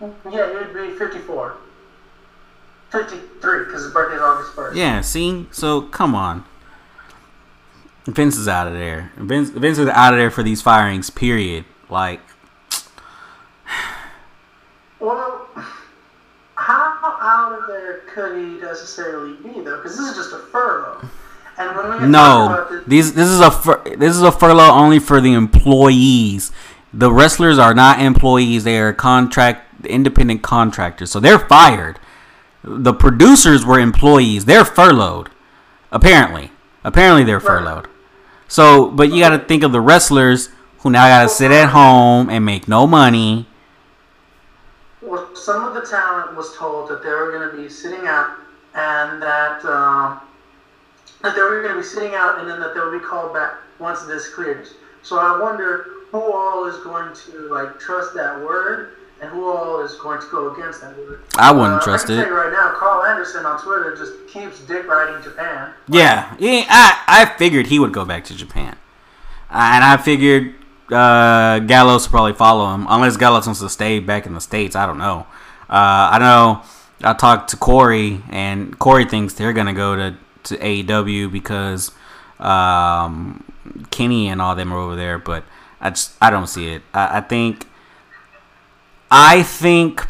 S3: Yeah, he'd be 54. 53, because his birthday's August 1st.
S2: Yeah, see? So come on. Vince is out of there. Vince Vince is out of there for these firings, period. Like
S3: Well, how out of there could he necessarily be, though? Because this is just a furlough. And when we
S2: no.
S3: about this,
S2: These this is a fur, this is a furlough only for the employees. The wrestlers are not employees, they are contract independent contractors. So they're fired. The producers were employees. They're furloughed. Apparently. Apparently they're furloughed. So, but you got to think of the wrestlers who now got to sit at home and make no money.
S3: well, some of the talent was told that they were going to be sitting out and that um, that they were going to be sitting out and then that they'll be called back once this clears. So I wonder who all is going to like trust that word and who all is going to go against that word.
S2: I wouldn't
S3: Uh,
S2: trust
S3: I can
S2: it.
S3: tell you right now, Karl Anderson on Twitter just keeps dick riding Japan.
S2: Yeah, yeah. I I figured he would go back to Japan, Uh, and I figured uh, Gallows would probably follow him, unless Gallows wants to stay back in the states. I don't know. Uh, I know. I talked to Corey, and Corey thinks they're gonna go to to AEW because um, Kenny and all them are over there. But I just I don't see it. I, I think I think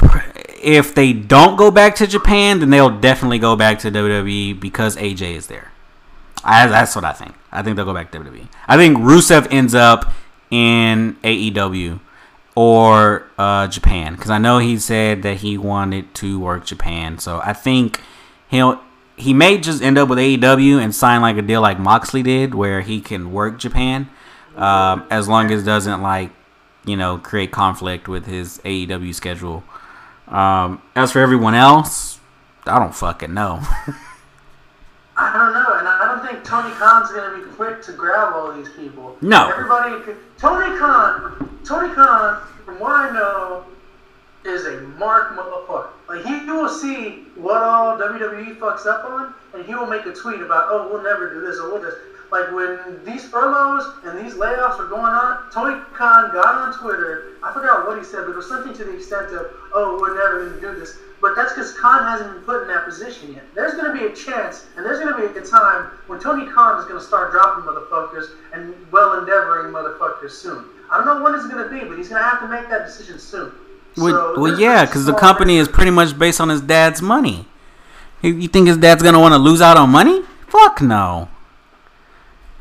S2: if they don't go back to Japan, then they'll definitely go back to WWE because AJ is there. I, that's what I think. I think they'll go back to WWE. I think Rusev ends up in AEW or uh, Japan because I know he said that he wanted to work Japan. So I think he'll he may just end up with AEW and sign like a deal like Moxley did, where he can work Japan um, as long as it doesn't like you know create conflict with his AEW schedule. Um, as for everyone else, I don't fucking know.
S3: I don't know, and I don't think Tony Khan's gonna be quick to grab all these people.
S2: No.
S3: Everybody, Tony Khan, Tony Khan, from what I know, is a mark motherfucker. Like he, he will see what all WWE fucks up on, and he will make a tweet about, oh, we'll never do this or we'll just. Like when these furloughs and these layoffs were going on, Tony Khan got on Twitter. I forgot what he said, but it was something to the extent of, "Oh, we're never going to do this." but that's because Khan hasn't been put in that position yet. There's going to be a chance, and there's going to be a time when Tony Khan is going to start dropping motherfuckers and well endeavoring motherfuckers soon. I don't know when it's going to be, but he's going to have to make that decision soon.
S2: Well,
S3: So,
S2: well yeah, because the company is pretty much based on his dad's money. You think his dad's gonna want to lose out on money? Fuck no.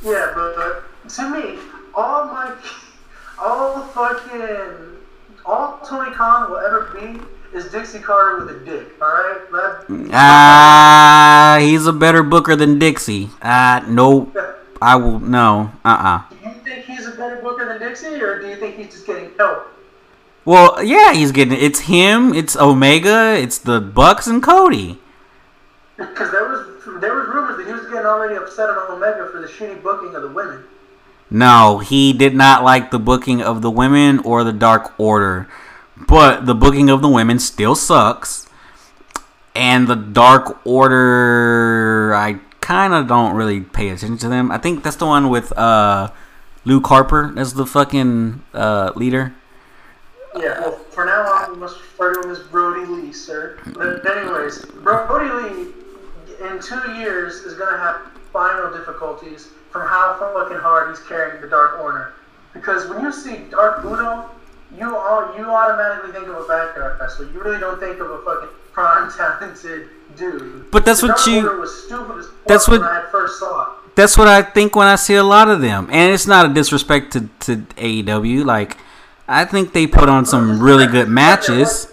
S3: Yeah, but, to me, all my, all fucking, all Tony Khan will ever be is Dixie Carter with a dick. All right, that.
S2: Ah, he's a better booker than Dixie. Ah, no, I will no. Uh uh
S3: Do you think he's a better booker than Dixie, or do you think he's just getting help?
S2: Well, yeah, he's getting. It's him. It's Omega. It's the Bucks and Cody. <laughs>
S3: Because there was there was rumors that he was getting already upset at Omega for the shitty booking of the women.
S2: No, he did not like the booking of the women or the Dark Order. But the booking of the women still sucks. And the Dark Order, I kind of don't really pay attention to them. I think that's the one with uh, Luke Harper as the fucking uh, leader.
S3: Yeah, well, for now on, we must refer to him as Brodie Lee, sir. But anyways, Brodie Lee, in two years, is going to have final difficulties from how fucking hard he's carrying the Dark Order. Because when you see Dark Uno, you all you automatically think of a backyard wrestler. You really don't think of a fucking prime <laughs> talented dude.
S2: But that's
S3: the
S2: what
S3: Dark
S2: you-
S3: Order was stupid as fuck
S2: that's what-
S3: I first saw it.
S2: That's what I think when I see a lot of them. And it's not a disrespect to, to AEW. Like, I think they put on some really good matches.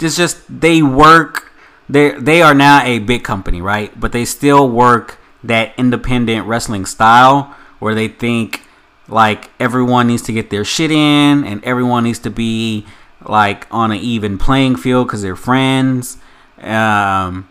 S2: It's just they work. They they are now a big company, right? But they still work that independent wrestling style where they think like everyone needs to get their shit in and everyone needs to be like on an even playing field because they're friends. Um,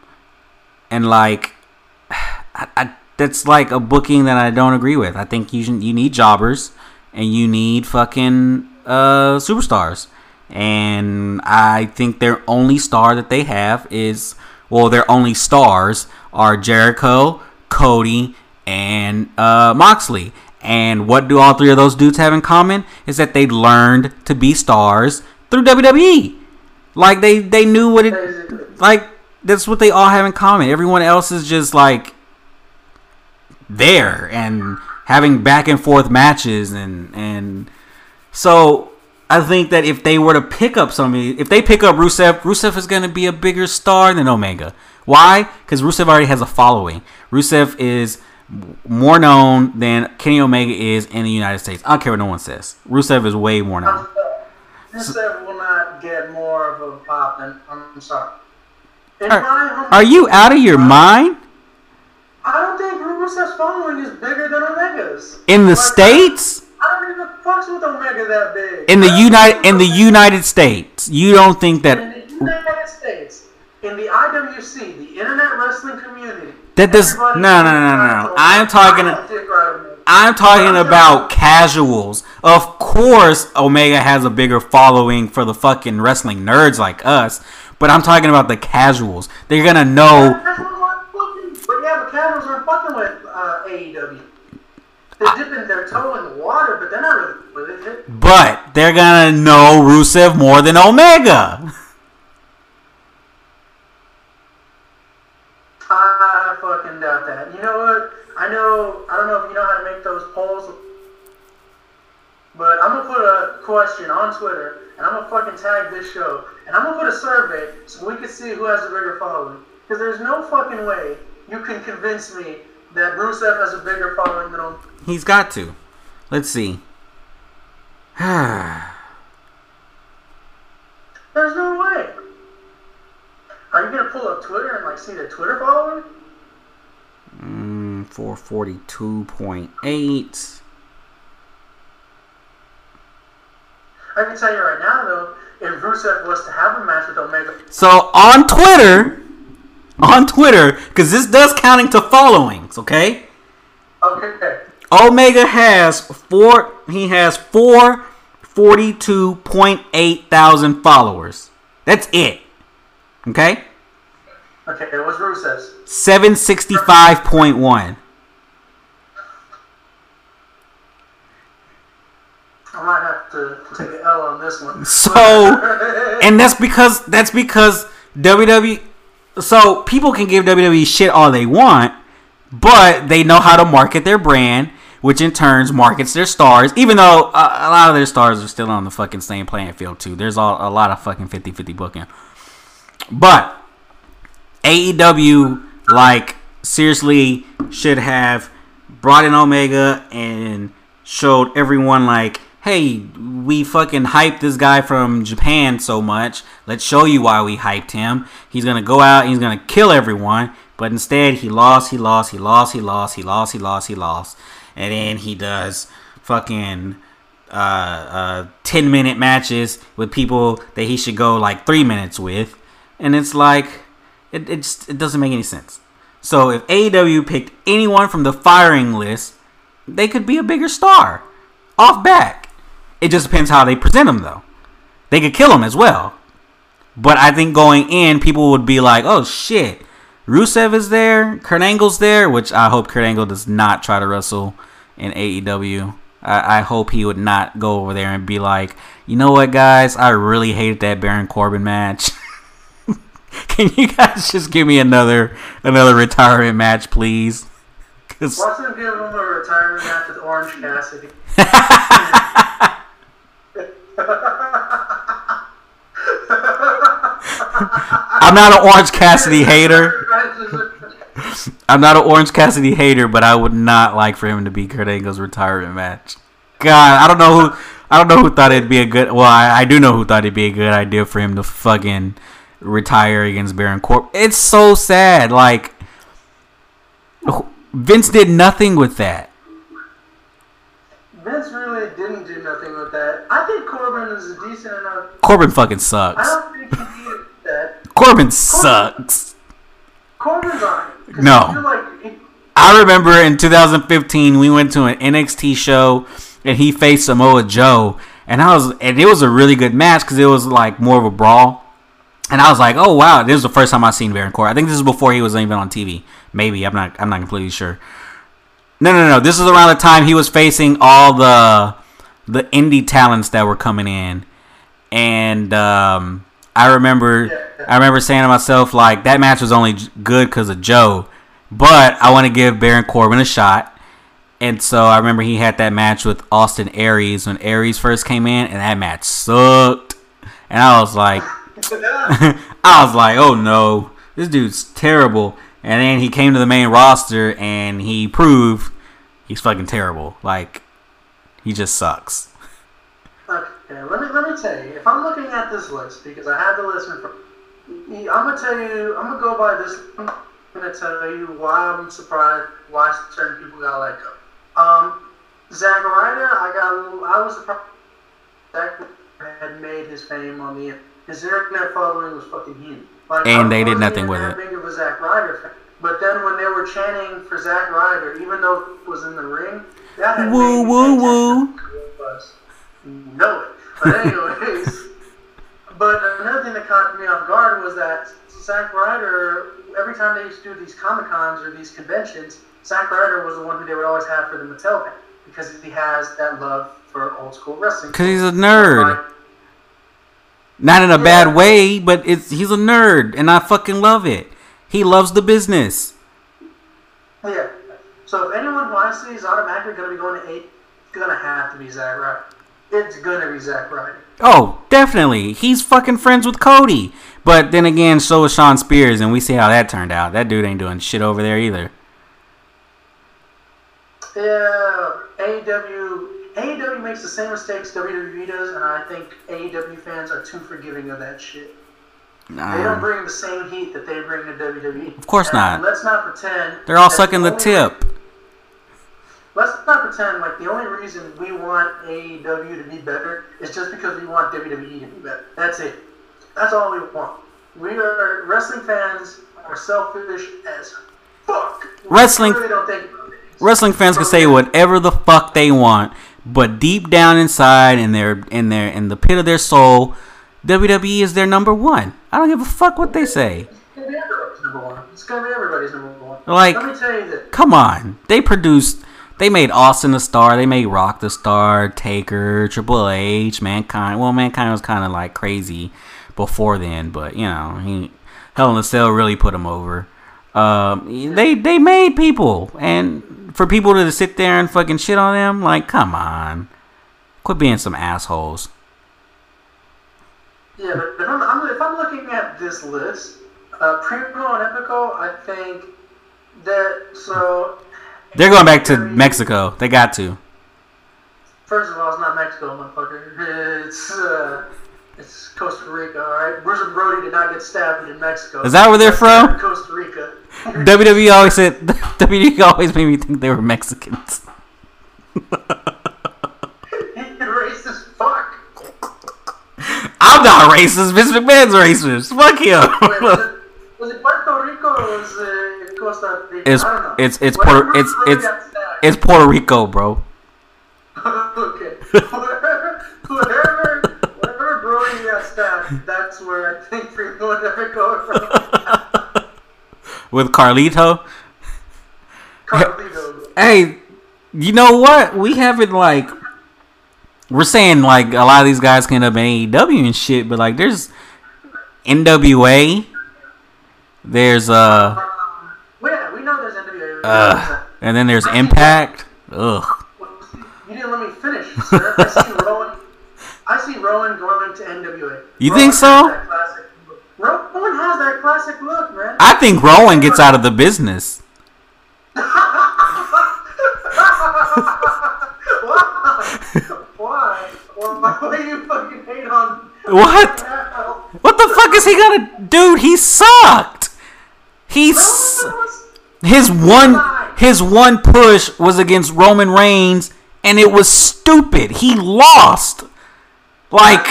S2: and like <sighs> I, I, that's like a booking that I don't agree with. I think you you need jobbers and you need fucking uh, superstars. And I think their only star that they have is well, their only stars are Jericho, Cody, and uh, Moxley. And what do all three of those dudes have in common? Is that they learned to be stars through WWE. Like they they knew what it like that's what they all have in common. Everyone else is just like there and having back and forth matches and and so I think that if they were to pick up somebody, if they pick up Rusev, Rusev is going to be a bigger star than Omega. Why? Because Rusev already has a following. Rusev is more known than Kenny Omega is in the United States. I don't care what no one says. Rusev is way more known.
S3: Rusev will not get more of a pop than I'm sorry.
S2: Are,
S3: my
S2: are you out of your mind?
S3: I don't think Rusev's following is bigger than Omega's.
S2: In the
S3: Like,
S2: states?
S3: I don't fucks with Omega that big.
S2: In the United in the United States, you don't think that
S3: in the United States, in the IWC, the Internet Wrestling Community.
S2: That does- no, no, no, no, no. I'm talking-
S3: I don't dick ride Omega.
S2: I'm talking about casuals. Of course, Omega has a bigger following for the fucking wrestling nerds like us, but I'm talking about the casuals. They're gonna know.
S3: Casuals aren't fucking- But yeah, the casuals aren't fucking with uh, AEW. They're dipping their toe in the water, but they're not really with it.
S2: But they're gonna know Rusev more than Omega.
S3: I fucking doubt that. You know what? I know. I don't know if you know how to make those polls, but I'm gonna put a question on Twitter, and I'm gonna fucking tag this show, and I'm gonna put a survey so we can see who has a bigger following. Because there's no fucking way you can convince me that Rusev has a bigger following than him.
S2: He's got to. Let's see. <sighs>
S3: There's no way. Are you gonna pull up Twitter and like see the Twitter following?
S2: mm, 442.8.
S3: I can tell you right now though, if Rusev was to have a match with Omega,
S2: So on Twitter, <laughs> on Twitter, because this does counting to followings, okay?
S3: okay,
S2: Omega has four. He has four forty-two point eight thousand followers. That's it. Okay,
S3: okay, was Rusev's.
S2: seven sixty-five point one.
S3: I might have to take an L on this one.
S2: So, <laughs> and that's because that's because WWE. So people can give WWE shit all they want, but they know how to market their brand, which in turns markets their stars. Even though uh, a lot of their stars are still on the fucking same playing field too. There's all, a lot of fucking 50-50 booking. But AEW, like, seriously, should have brought in Omega and showed everyone like, hey, we fucking hyped this guy from Japan so much. Let's show you why we hyped him. He's gonna go out and he's gonna kill everyone. But instead, he lost, he lost, he lost, he lost, he lost, he lost, he lost, and then he does fucking uh, uh, 10 minute matches with people that he should go like three minutes with. And it's like, it, it just it doesn't make any sense. So if AEW picked anyone from the firing list, they could be a bigger star off back. It just depends how they present them, though. They could kill him as well. But I think going in, people would be like, oh shit, Rusev is there, Kurt Angle's there, which I hope Kurt Angle does not try to wrestle in AEW. I, I hope he would not go over there and be like, you know what, guys, I really hated that Baron Corbin match. <laughs> Can you guys just give me another another retirement match, please?
S3: Them give him a retirement match with Orange Cassidy. <laughs>
S2: I'm not an Orange Cassidy <laughs> hater. I'm not an Orange Cassidy hater, but I would not like for him to be Kurt Angle's retirement match. God, I don't know who. I don't know who thought it'd be a good. Well, I, I do know who thought it'd be a good idea for him to fucking retire against Baron Corbin. It's so sad. Like Vince did nothing with that.
S3: Vince really didn't do nothing with that. I think Corbin is a decent enough.
S2: Corbin fucking sucks.
S3: I don't think he needed that.
S2: Corbin sucks.
S3: Corbin's on
S2: No.
S3: I like
S2: I remember in 2015 we went to an NXT show and he faced Samoa Joe and I was and it was a really good match because it was like more of a brawl. And I was like, oh wow, this is the first time I've seen Baron Corbin. I think this is before he was even on TV. Maybe I'm not. I'm not completely sure. No, no, no. This is around the time he was facing all the the indie talents that were coming in, and um, I remember I remember saying to myself like that match was only good because of Joe, but I want to give Baron Corbin a shot. And so I remember he had that match with Austin Aries when Aries first came in, and that match sucked. And I was like, <laughs> I was like, oh no, this dude's terrible. And then he came to the main roster and he proved he's fucking terrible. Like, he just sucks.
S3: Okay, let me let me tell you. If I'm looking at this list because I have the list in front, I'm gonna tell you. I'm gonna go by this. I'm gonna tell you why I'm surprised why certain people got let go. Um, Ryder, I got. I was surprised. Zack had made his fame on the his internet following was fucking huge. Like,
S2: And they did nothing with it.
S3: Big of a Zack Ryder fan. But then when they were chanting for Zack Ryder, even though it was in the ring, that had
S2: Woo, woo, woo.
S3: who it. But anyways, <laughs> but another thing that caught me off guard was that Zack Ryder, every time they used to do these Comic Cons or these conventions, Zack Ryder was the one who they would always have for the Mattel pen because he has that love for old school wrestling.
S2: Because he's a nerd. Not in a bad way, but it's he's a nerd, and I fucking love it. He loves the business.
S3: Oh, yeah. So if anyone wants see is automatically going to be going to eight, it's going to have to be Zack Ryder. It's going to be Zack Ryder.
S2: Oh, definitely. He's fucking friends with Cody. But then again, so is Shawn Spears, and we see how that turned out. That dude ain't doing shit over there either.
S3: Yeah, AEW AEW makes the same mistakes WWE does, and I think AEW fans are too forgiving of that shit. They don't bring the same heat that they bring to WWE.
S2: Of course
S3: And
S2: not.
S3: Let's not pretend.
S2: They're all sucking the
S3: only-
S2: tip.
S3: Let's not pretend like the only reason we want AEW to be better is just because we want WWE to be better. That's it. That's all we want. We are wrestling fans are selfish as fuck.
S2: Wrestling-
S3: really don't think about.
S2: Wrestling fans can say whatever the fuck they want, but deep down inside, in their in their in the pit of their soul, WWE is their number one. I don't give a fuck what they say.
S3: It's gonna be everybody's number one.
S2: Like-. Come on, they produced. They made Austin a star. They made Rock the star. Taker, Triple H, Mankind. Well, Mankind was kind of like crazy before then, but you know he. Hell in a Cell really put him over. Um, they they made people, and for people to sit there and fucking shit on them, like, come on, quit being some assholes.
S3: Yeah, but if I'm, I'm, if I'm looking at this list, uh, Primo and Epico, I think that so.
S2: They're going back to Mexico. They got to.
S3: First of all, it's not Mexico, motherfucker. <laughs> It's uh, it's Costa Rica. All right, Bruiser Brody did not get stabbed in Mexico.
S2: Is that where they're from?
S3: Costa Rica. <laughs> <laughs>
S2: WWE always said <laughs> WWE always made me think they were Mexicans.
S3: racist fuck.
S2: I'm not racist. Vince McMahon's racist. Fuck him.
S3: Wait, was, it, was it Puerto Rico or was it Costa Rica?
S2: It's
S3: I don't know.
S2: it's it's Puerto it's it's it's Puerto Rico, bro.
S3: okay. Wherever, wherever, Brody got stabbed, that's where I think Primo and Epico are from.
S2: With Carlito.
S3: Carlito.
S2: Hey, you know what? We haven't like we're saying like a lot of these guys can end up in AEW and shit, but like there's NWA. There's uh
S3: yeah, we know there's NWA.
S2: uh and then there's Impact. Ugh.
S3: You didn't let me finish, sir. I see Rowan. I see Rowan going to NWA.
S2: You
S3: Rowan
S2: think so?
S3: that classic look. Rowan has that classic look, man.
S2: I think Rowan gets out of the business.
S3: Why? Why? Why do you fucking hate on?
S2: What? What the fuck is he gonna dude, he sucked. He's his one his one push was against Roman Reigns and it was stupid. He lost. Like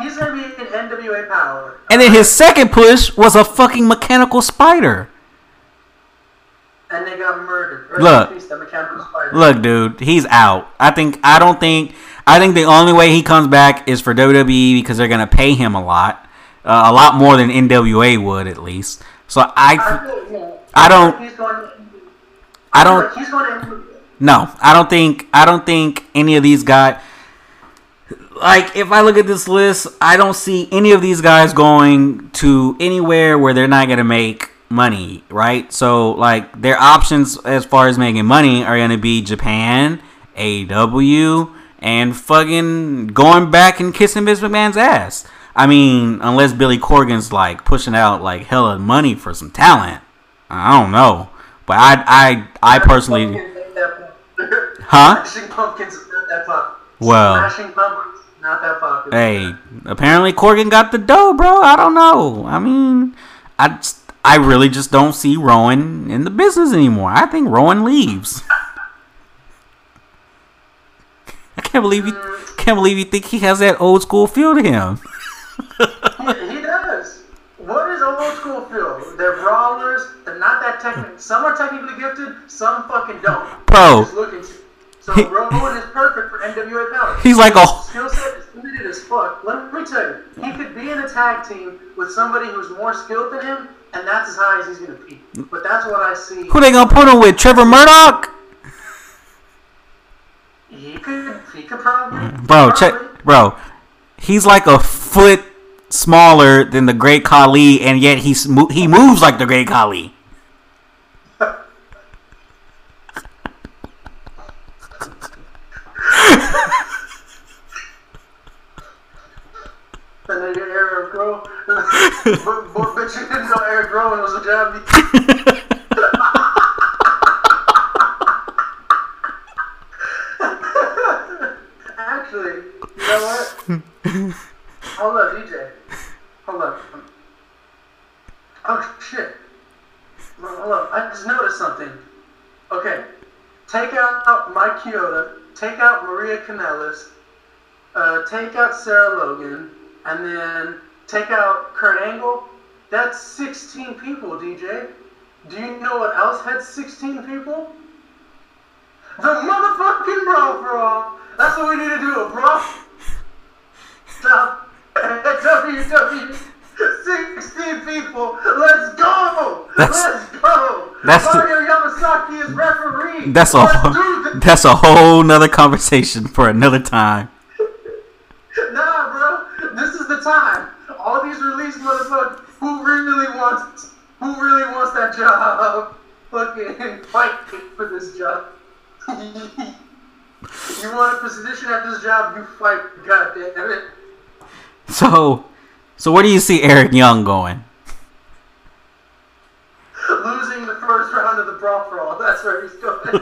S3: He's gonna be in NWA Power.
S2: and then his second push was a fucking mechanical spider.
S3: And they got murdered.
S2: Look.
S3: in peace, the mechanical spider.
S2: Look, dude, he's out. I think I don't think I think the only way he comes back is for WWE because they're gonna pay him a lot, uh, a lot more than NWA would at least. So
S3: I
S2: I
S3: feel, yeah,
S2: I don't-
S3: He's going. To,
S2: I don't
S3: He's going to.
S2: no I don't think I don't think any of these guys. Like if I look at this list, I don't see any of these guys going to anywhere where they're not gonna make money, right? So like their options as far as making money are gonna be Japan, AW, and fucking going back and kissing Vince McMahon's ass. I mean, unless Billy Corgan's like pushing out like hella money for some talent, I don't know. But I I I personally,
S3: Pumpkins ain't that popular.
S2: Huh?
S3: Smashing pumpkins is not that.
S2: Well.
S3: Not that popular.
S2: hey, apparently Corgan got the dough, bro. I don't know. I mean, I I really just don't see Rowan in the business anymore. I think Rowan leaves. <laughs> I can't believe you mm. can't believe you think he has that old school feel to him. <laughs>
S3: He, he does. What is old school feel? They're brawlers. They're not that technical. Some are technically gifted. Some fucking don't.
S2: Bro.
S3: Just looking. So
S2: He-
S3: Rowan is perfect for NWA Power.
S2: He's like a
S3: skill set is limited as fuck. Let me tell you, he could be in a tag team with somebody who's more skilled than him, and that's as high as he's gonna be. But that's what I see.
S2: who they gonna put him with? Trevor Murdoch?
S3: He could, he could probably.
S2: Bro,
S3: probably.
S2: check, bro. He's like a foot smaller than the Great Khali, and yet he's he moves like the Great Khali.
S3: And then your Eric Grow. But, but, you didn't know Eric Rowan was a job. Actually, you know what? Hold up, DJ. Hold up. Oh shit. Hold up. I just noticed something. Okay. Take out Mike Chioda. Take out Maria Kanellis. Uh, take out Sarah Logan. And then take out Kurt Angle. That's 16 people, DJ. Do you know what else had 16 people? The motherfucking Brawl for All. That's what we need to do, a Brawl. Stop. WWE. 16 people. Let's go.
S2: That's-
S3: Let's go.
S2: that's
S3: Mario Yamasaki is referee.
S2: That's a
S3: Let's
S2: that's a whole nother conversation for another time. <laughs>
S3: Nah, bro. This is the time. All these released motherfuckers. who really wants who really wants that job? Fucking fight for this job. <laughs> you want a position at this job, you fight. God damn it.
S2: So, so where do you see Eric Young going?
S3: Losing the first round of the brawl for all. That's where he's going. <laughs>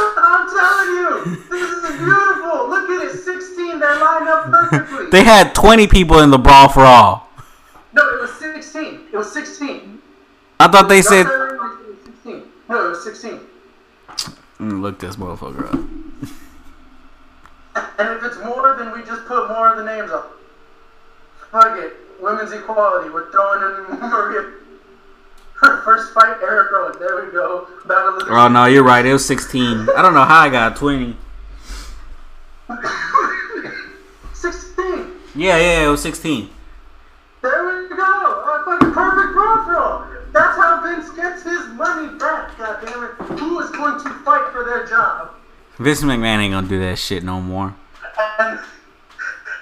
S3: I'm telling you, this is beautiful. Look at it, 16. They line up perfectly. <laughs>
S2: They had 20 people in the brawl for all.
S3: no, it was 16. It was 16.
S2: I thought they said.
S3: Not very much, it was 16. No, it was 16.
S2: Mm, Look this motherfucker up.
S3: And if it's more, then we just put more of the names up. Fuck it. Women's equality. We're throwing in Maria. Her first fight, Eric Rowan. There we go. Battle of the
S2: Oh no, you're right. It was 16. I don't know how I got 20. <laughs>
S3: 16.
S2: Yeah, yeah, it was 16.
S3: There we go. A fucking perfect profile. That's how Vince gets his money back. God damn it. Who is going to fight for their job?
S2: Vince McMahon ain't gonna do that shit no more.
S3: And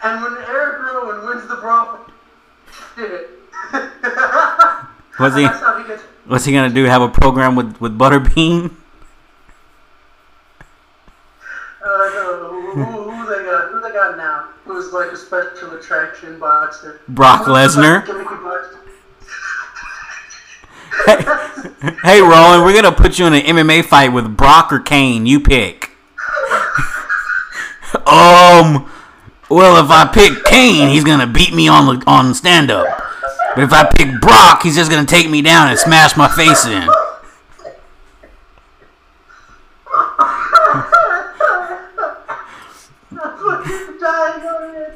S3: and when Eric Rowan wins the brawl, shit. <laughs>
S2: Was he-
S3: he gets.
S2: What's he gonna do? Have a program with with Butterbean? <laughs>
S3: Uh, no, who, who, who they got? Who they got now? Who's like a special attraction boxer?
S2: Brock Lesnar?
S3: like a gimmicky boxer?
S2: hey, <laughs> Rowan, we're gonna put you in an MMA fight with Brock or Kane. You pick. <laughs> um, well, if I pick Kane, he's gonna beat me on the on stand up. But if I pick Brock, he's just gonna take me down and smash my face in.
S3: I'm fucking dying over here.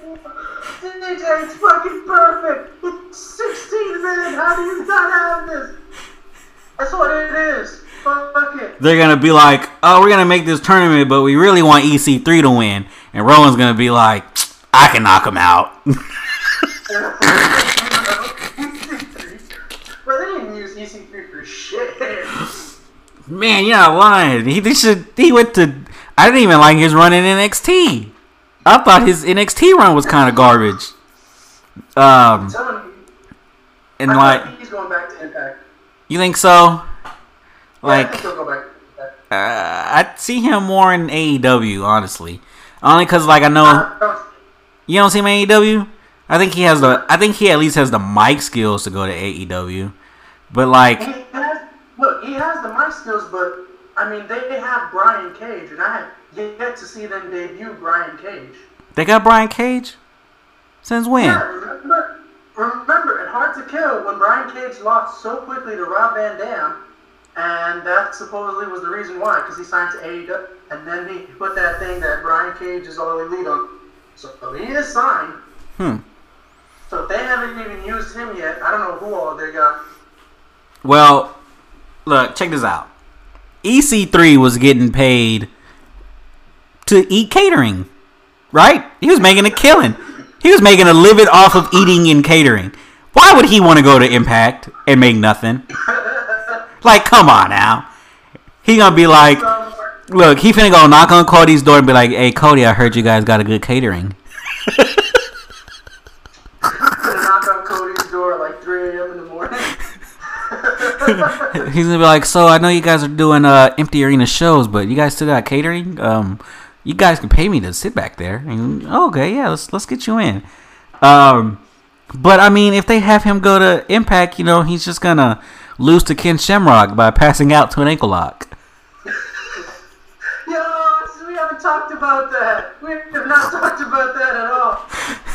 S3: DJ, it's fucking perfect. It's 16 minutes. How do you not have this? That's what it is. Fuck it.
S2: They're gonna be like, "Oh, we're gonna make this tournament, but we really want EC3 to win." And Rowan's gonna be like, "I can knock him out." <laughs>
S3: They didn't use EC3 for shit.
S2: Man, you're not lying. He, they should. He went to. I didn't even like his run in NXT. I thought his NXT run was kind of garbage. Um,
S3: you.
S2: and like,
S3: think he's going back to Impact.
S2: you think so?
S3: Yeah, I
S2: Like,
S3: think he'll go back
S2: uh, I'd see him more in AEW, honestly. Only because, like, I know
S3: I
S2: you don't see him in AEW. I think he has the. I think he at least has the mic skills to go to AEW. But like,
S3: He has, look, he has the mic skills, but I mean, they have Brian Cage, and I have yet to see them debut Brian Cage.
S2: they got Brian Cage. Since when?
S3: Yeah, remember, remember, at Hard to Kill, when Brian Cage lost so quickly to Rob Van Dam, and that supposedly was the reason why, because he signed to AEW, and then he put that thing that Brian Cage is all elite on. So he is signed.
S2: Hmm.
S3: So if they haven't even used him yet, I don't know who all they got.
S2: Well, look, check this out. EC3 was getting paid to eat catering, right? He was making a killing. He was making a living off of eating and catering. Why would he want to go to Impact and make nothing? Like, come on now. He gonna be like, look, he finna go knock on Cody's door and be like, hey, Cody, I heard you guys got a good catering.
S3: knock on Cody's door at like 3 a.m. in the morning. <laughs>
S2: He's gonna be like, so I know you guys are doing uh, empty arena shows, but you guys still got catering. Um, you guys can pay me to sit back there. And, okay, yeah, let's let's get you in. Um, but I mean, if they have him go to Impact, you know, he's just gonna lose to Ken Shamrock by passing out to an ankle lock.
S3: Yo, we haven't talked about that. We have not talked about that at all.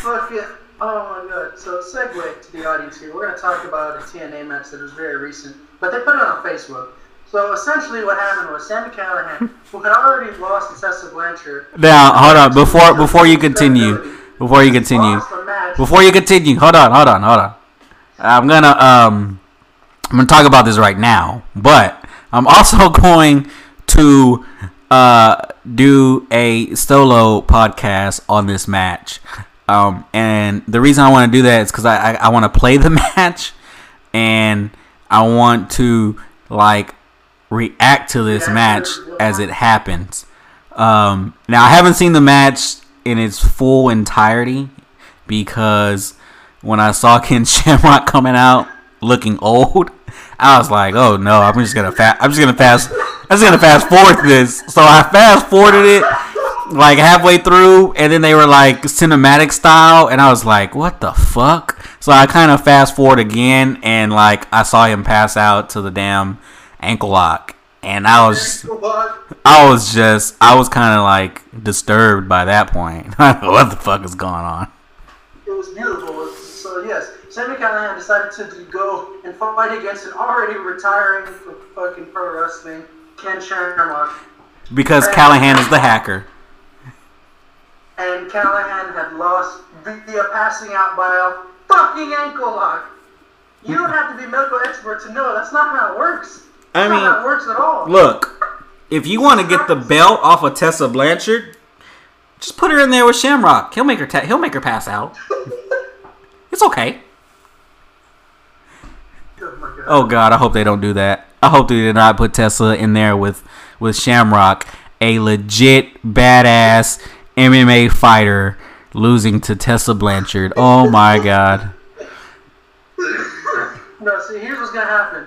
S3: Fuck it. Oh my god. So segue to the audience here. We're gonna talk about a TNA match that was very recent, but they put it on Facebook. So essentially, what happened was Sami Callihan, who had already lost to Tessa Blanchard.
S2: Now, hold on, before before you continue, before you continue,
S3: Lost the match.
S2: before you continue, hold on, hold on, hold on. I'm gonna um, I'm gonna talk about this right now, but I'm also <laughs> going to uh do a solo podcast on this match. Um, and the reason I want to do that is because I I, I want to play the <laughs> match, and I want to like react to this match as it happens. Um, now I haven't seen the match in its full entirety because when I saw <laughs> Ken Shamrock coming out looking old, I was like, "Oh no, I'm just gonna fast. I'm just gonna fast. I'm just gonna fast forward this." So I fast forwarded it like halfway through, and then they were like cinematic style, and I was like, "What the fuck?" So I kind of fast forward again, and like I saw him pass out to the damn ankle lock, and I was, <laughs> I was just, I was kind of like disturbed by that point. <laughs> what the fuck is going on?
S3: It was beautiful. So yes, Sami Callihan decided to go and fight against an already retiring from fucking pro wrestling Ken Shamrock.
S2: Because Callihan is the hacker
S3: and Callihan had lost via passing out by a fucking ankle lock. You don't have to be a medical expert to know that's not how it works.
S2: I mean,
S3: it works at all.
S2: Look, if you want to get the belt off of Tessa Blanchard, just put her in there with Shamrock. He'll make her. Ta- he'll make her pass out. <laughs> it's okay.
S3: Oh, my God.
S2: Oh God, I hope they don't do that. I hope they did not put Tessa in there with with Shamrock, a legit badass MMA fighter losing to Tessa Blanchard. Oh my god. <laughs>
S3: No, see, here's what's gonna happen.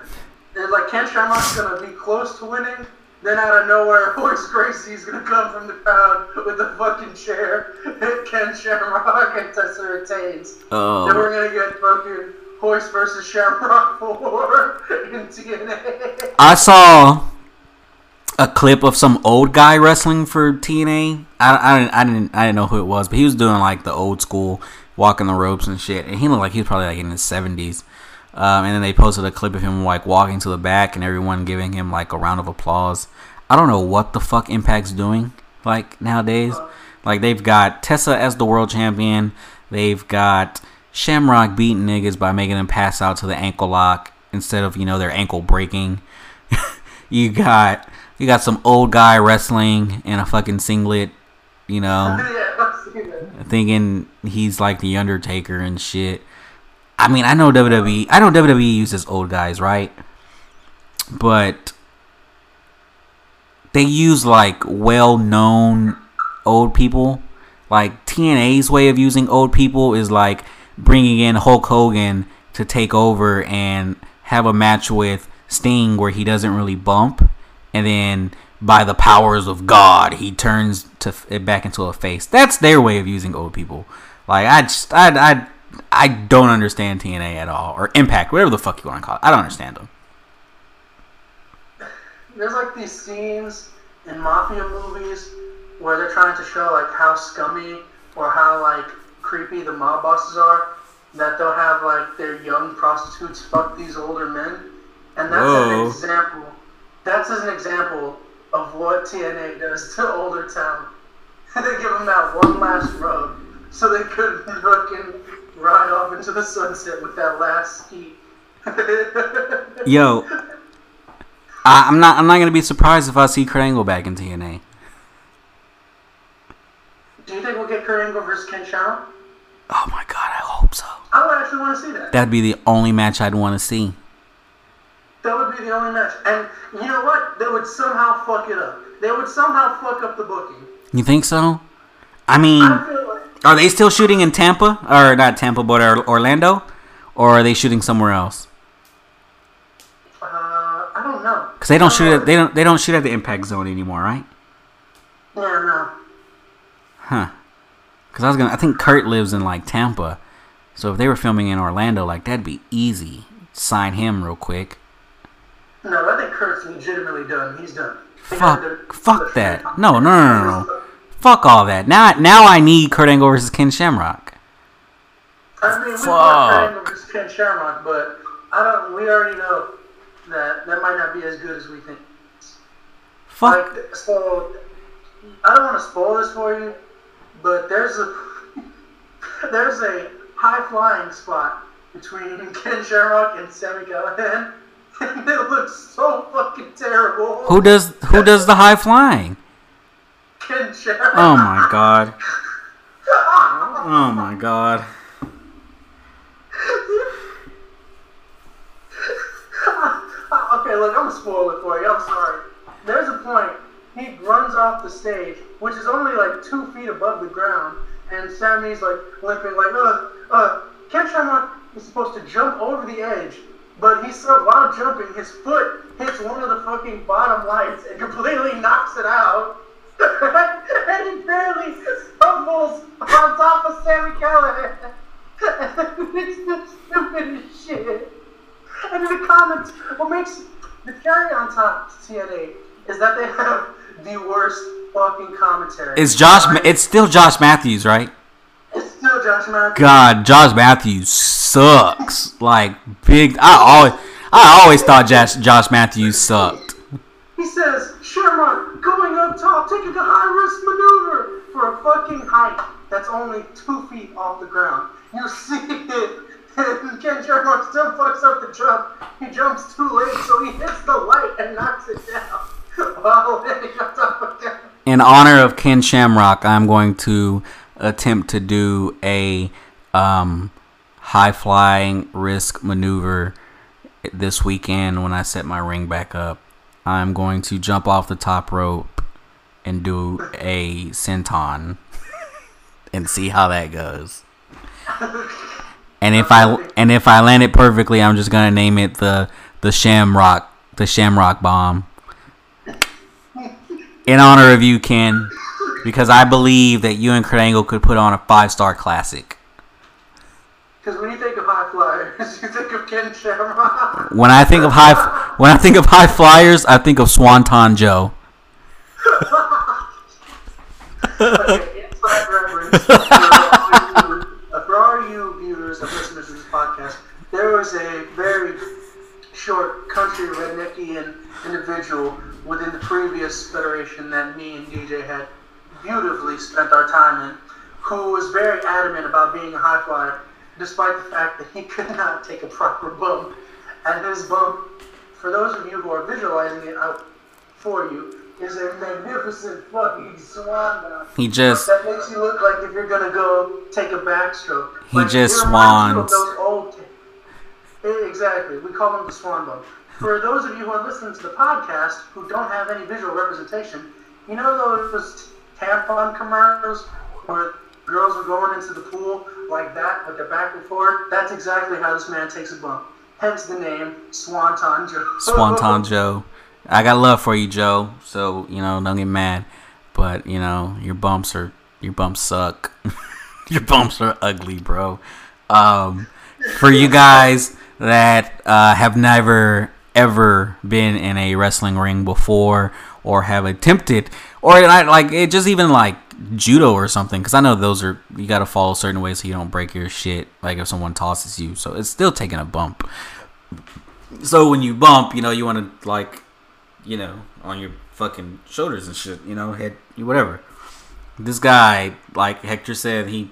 S3: It's like Ken Shamrock's gonna be close to winning, then out of nowhere, <laughs> Royce Gracie's gonna come from the crowd with the fucking chair, hit Ken Shamrock and Tessa retains. Um. Then
S2: Oh.
S3: we're gonna get fucking Royce versus Shamrock <laughs> 4 in TNA.
S2: I saw a clip of some old guy wrestling for TNA. I, I, didn't, I didn't I didn't know who it was, but he was doing like the old school walking the ropes and shit. And he looked like he was probably like in his seventies. Um, and then they posted a clip of him like walking to the back and everyone giving him like a round of applause. I don't know what the fuck Impact's doing like nowadays. Like they've got Tessa as the world champion. They've got Shamrock beating niggas by making them pass out to the ankle lock instead of you know their ankle breaking. <laughs> you got you got some old guy wrestling in a fucking singlet, you know, <laughs>
S3: yeah, I've seen that.
S2: thinking he's like the Undertaker and shit. I mean, I know WWE. I know WWE uses old guys, right? But they use like well-known old people. Like TNA's way of using old people is like bringing in Hulk Hogan to take over and have a match with Sting where he doesn't really bump, and then by the powers of God he turns to back into a face. That's their way of using old people. Like I just I I I don't understand TNA at all or Impact, whatever the fuck you want to call it. I don't understand them.
S3: There's like these scenes in mafia movies where they're trying to show like how scummy or how like creepy the mob bosses are. That they'll have like their young prostitutes fuck these older men, and that's
S2: Whoa.
S3: an example. That's an example of what TNA does to older talent. <laughs> they give them that one last rub so they could <laughs> fucking ride off into the sunset with that last ski. <laughs>
S2: Yo, I, I'm not I'm not gonna be surprised if I see Kurt Angle back in TNA.
S3: Do you think we'll get Kurt Angle versus Ken Shamrock?
S2: Oh my god, I hope so.
S3: I would actually want to see that.
S2: That'd be the only match I'd want to see.
S3: That would be the only match. And you know what? They would somehow fuck it up. They would somehow fuck up the booking.
S2: You think so? I mean,
S3: I feel like
S2: are they still shooting in Tampa or not Tampa, but Orlando, or are they shooting somewhere else?
S3: uh, I don't know.
S2: Because they don't
S3: I
S2: shoot
S3: know.
S2: at they don't they don't shoot at the Impact Zone anymore, right?
S3: Yeah, no.
S2: Huh? Because I was gonna I think Kurt lives in like Tampa, so if they were filming in Orlando, like that'd be easy. Sign him real quick.
S3: No, I think Kurt's legitimately done. He's done.
S2: Fuck, fuck that. No, no, no, no, no. Fuck all that. Now, now I need Kurt Angle versus Ken Shamrock.
S3: I mean, we
S2: Fuck.
S3: want Kurt Angle versus Ken Shamrock, but I don't. We already know that that might not be as good as we think.
S2: Fuck.
S3: Like, so I don't want to spoil this for you, but there's a <laughs> there's a high flying spot between <laughs> Ken Shamrock and Sami Callihan, <laughs> and it looks so fucking terrible.
S2: Who does who does the high flying? <laughs> Oh my god. Oh my god. <laughs>
S3: okay, look, I'm gonna spoil it for you. I'm sorry. There's a point he runs off the stage, which is only like two feet above the ground, and Sammy's like limping, like, uh, uh, Ken Shamrock is supposed to jump over the edge, but he's so while jumping, his foot hits one of the fucking bottom lights and completely knocks it out. And he barely stumbles on top of Sami Callihan. <laughs> it's the stupidest shit. And in the comments, what makes the cherry on top to TNA is that they have the worst fucking commentary.
S2: It's Josh. It's still Josh Matthews, right?
S3: It's still Josh Matthews.
S2: God, Josh Matthews sucks. Like big. I always, I always thought Josh Josh Matthews sucked.
S3: He says Shamrock going up top, taking a high risk maneuver for a fucking height that's only two feet off the ground. You see it. <laughs> Ken Shamrock still fucks up the jump. He jumps too late, so he hits the light and knocks it down. <laughs> That.
S2: In honor of Ken Shamrock, I'm going to attempt to do a um, high flying risk maneuver this weekend when I set my ring back up. I'm going to jump off the top rope and do a senton and see how that goes. And if I and if I land it perfectly, I'm just gonna name it the the Shamrock the Shamrock Bomb in honor of you, Ken, because I believe that you and Kurt Angle could put on a five star classic.
S3: Because when you think of high flyers, <laughs> you think of Ken Shamrock.
S2: When I think of high when I think of high flyers, I think of Swanton Joe.
S3: okay, inside reference. For all you- For all you viewers and listeners to this podcast, there was a very short country redneckian individual within the previous federation that me and DJ had beautifully spent our time in, who was very adamant about being a high flyer, despite the fact that he <laughs> could not take a proper bump. And his bump, for those of you who are visualizing it out for you, is a magnificent fucking swan dive.
S2: He just
S3: That makes you look like if you're gonna go take a backstroke.
S2: He
S3: Like,
S2: just swans.
S3: Eh, exactly. We call them the swan bump. For those of you who are listening to the podcast who don't have any visual representation, you know those tampon commercials where girls are going into the pool like that with their back and forward? That's exactly how this man takes a bump. Hence the name Swanton Joe. <laughs>
S2: Swanton Joe. I got love for you, Joe. So you know, don't get mad. But you know, your bumps are your bumps suck. <laughs> your bumps are ugly, bro. Um, for you guys that uh, have never ever been in a wrestling ring before or have attempted or like it just even like judo or something because i know those are you got to follow certain ways so you don't break your shit like if someone tosses you so it's still taking a bump so when you bump, you know, you want to like, you know, on your fucking shoulders and shit, you know, head, whatever. This guy, like Hector said, he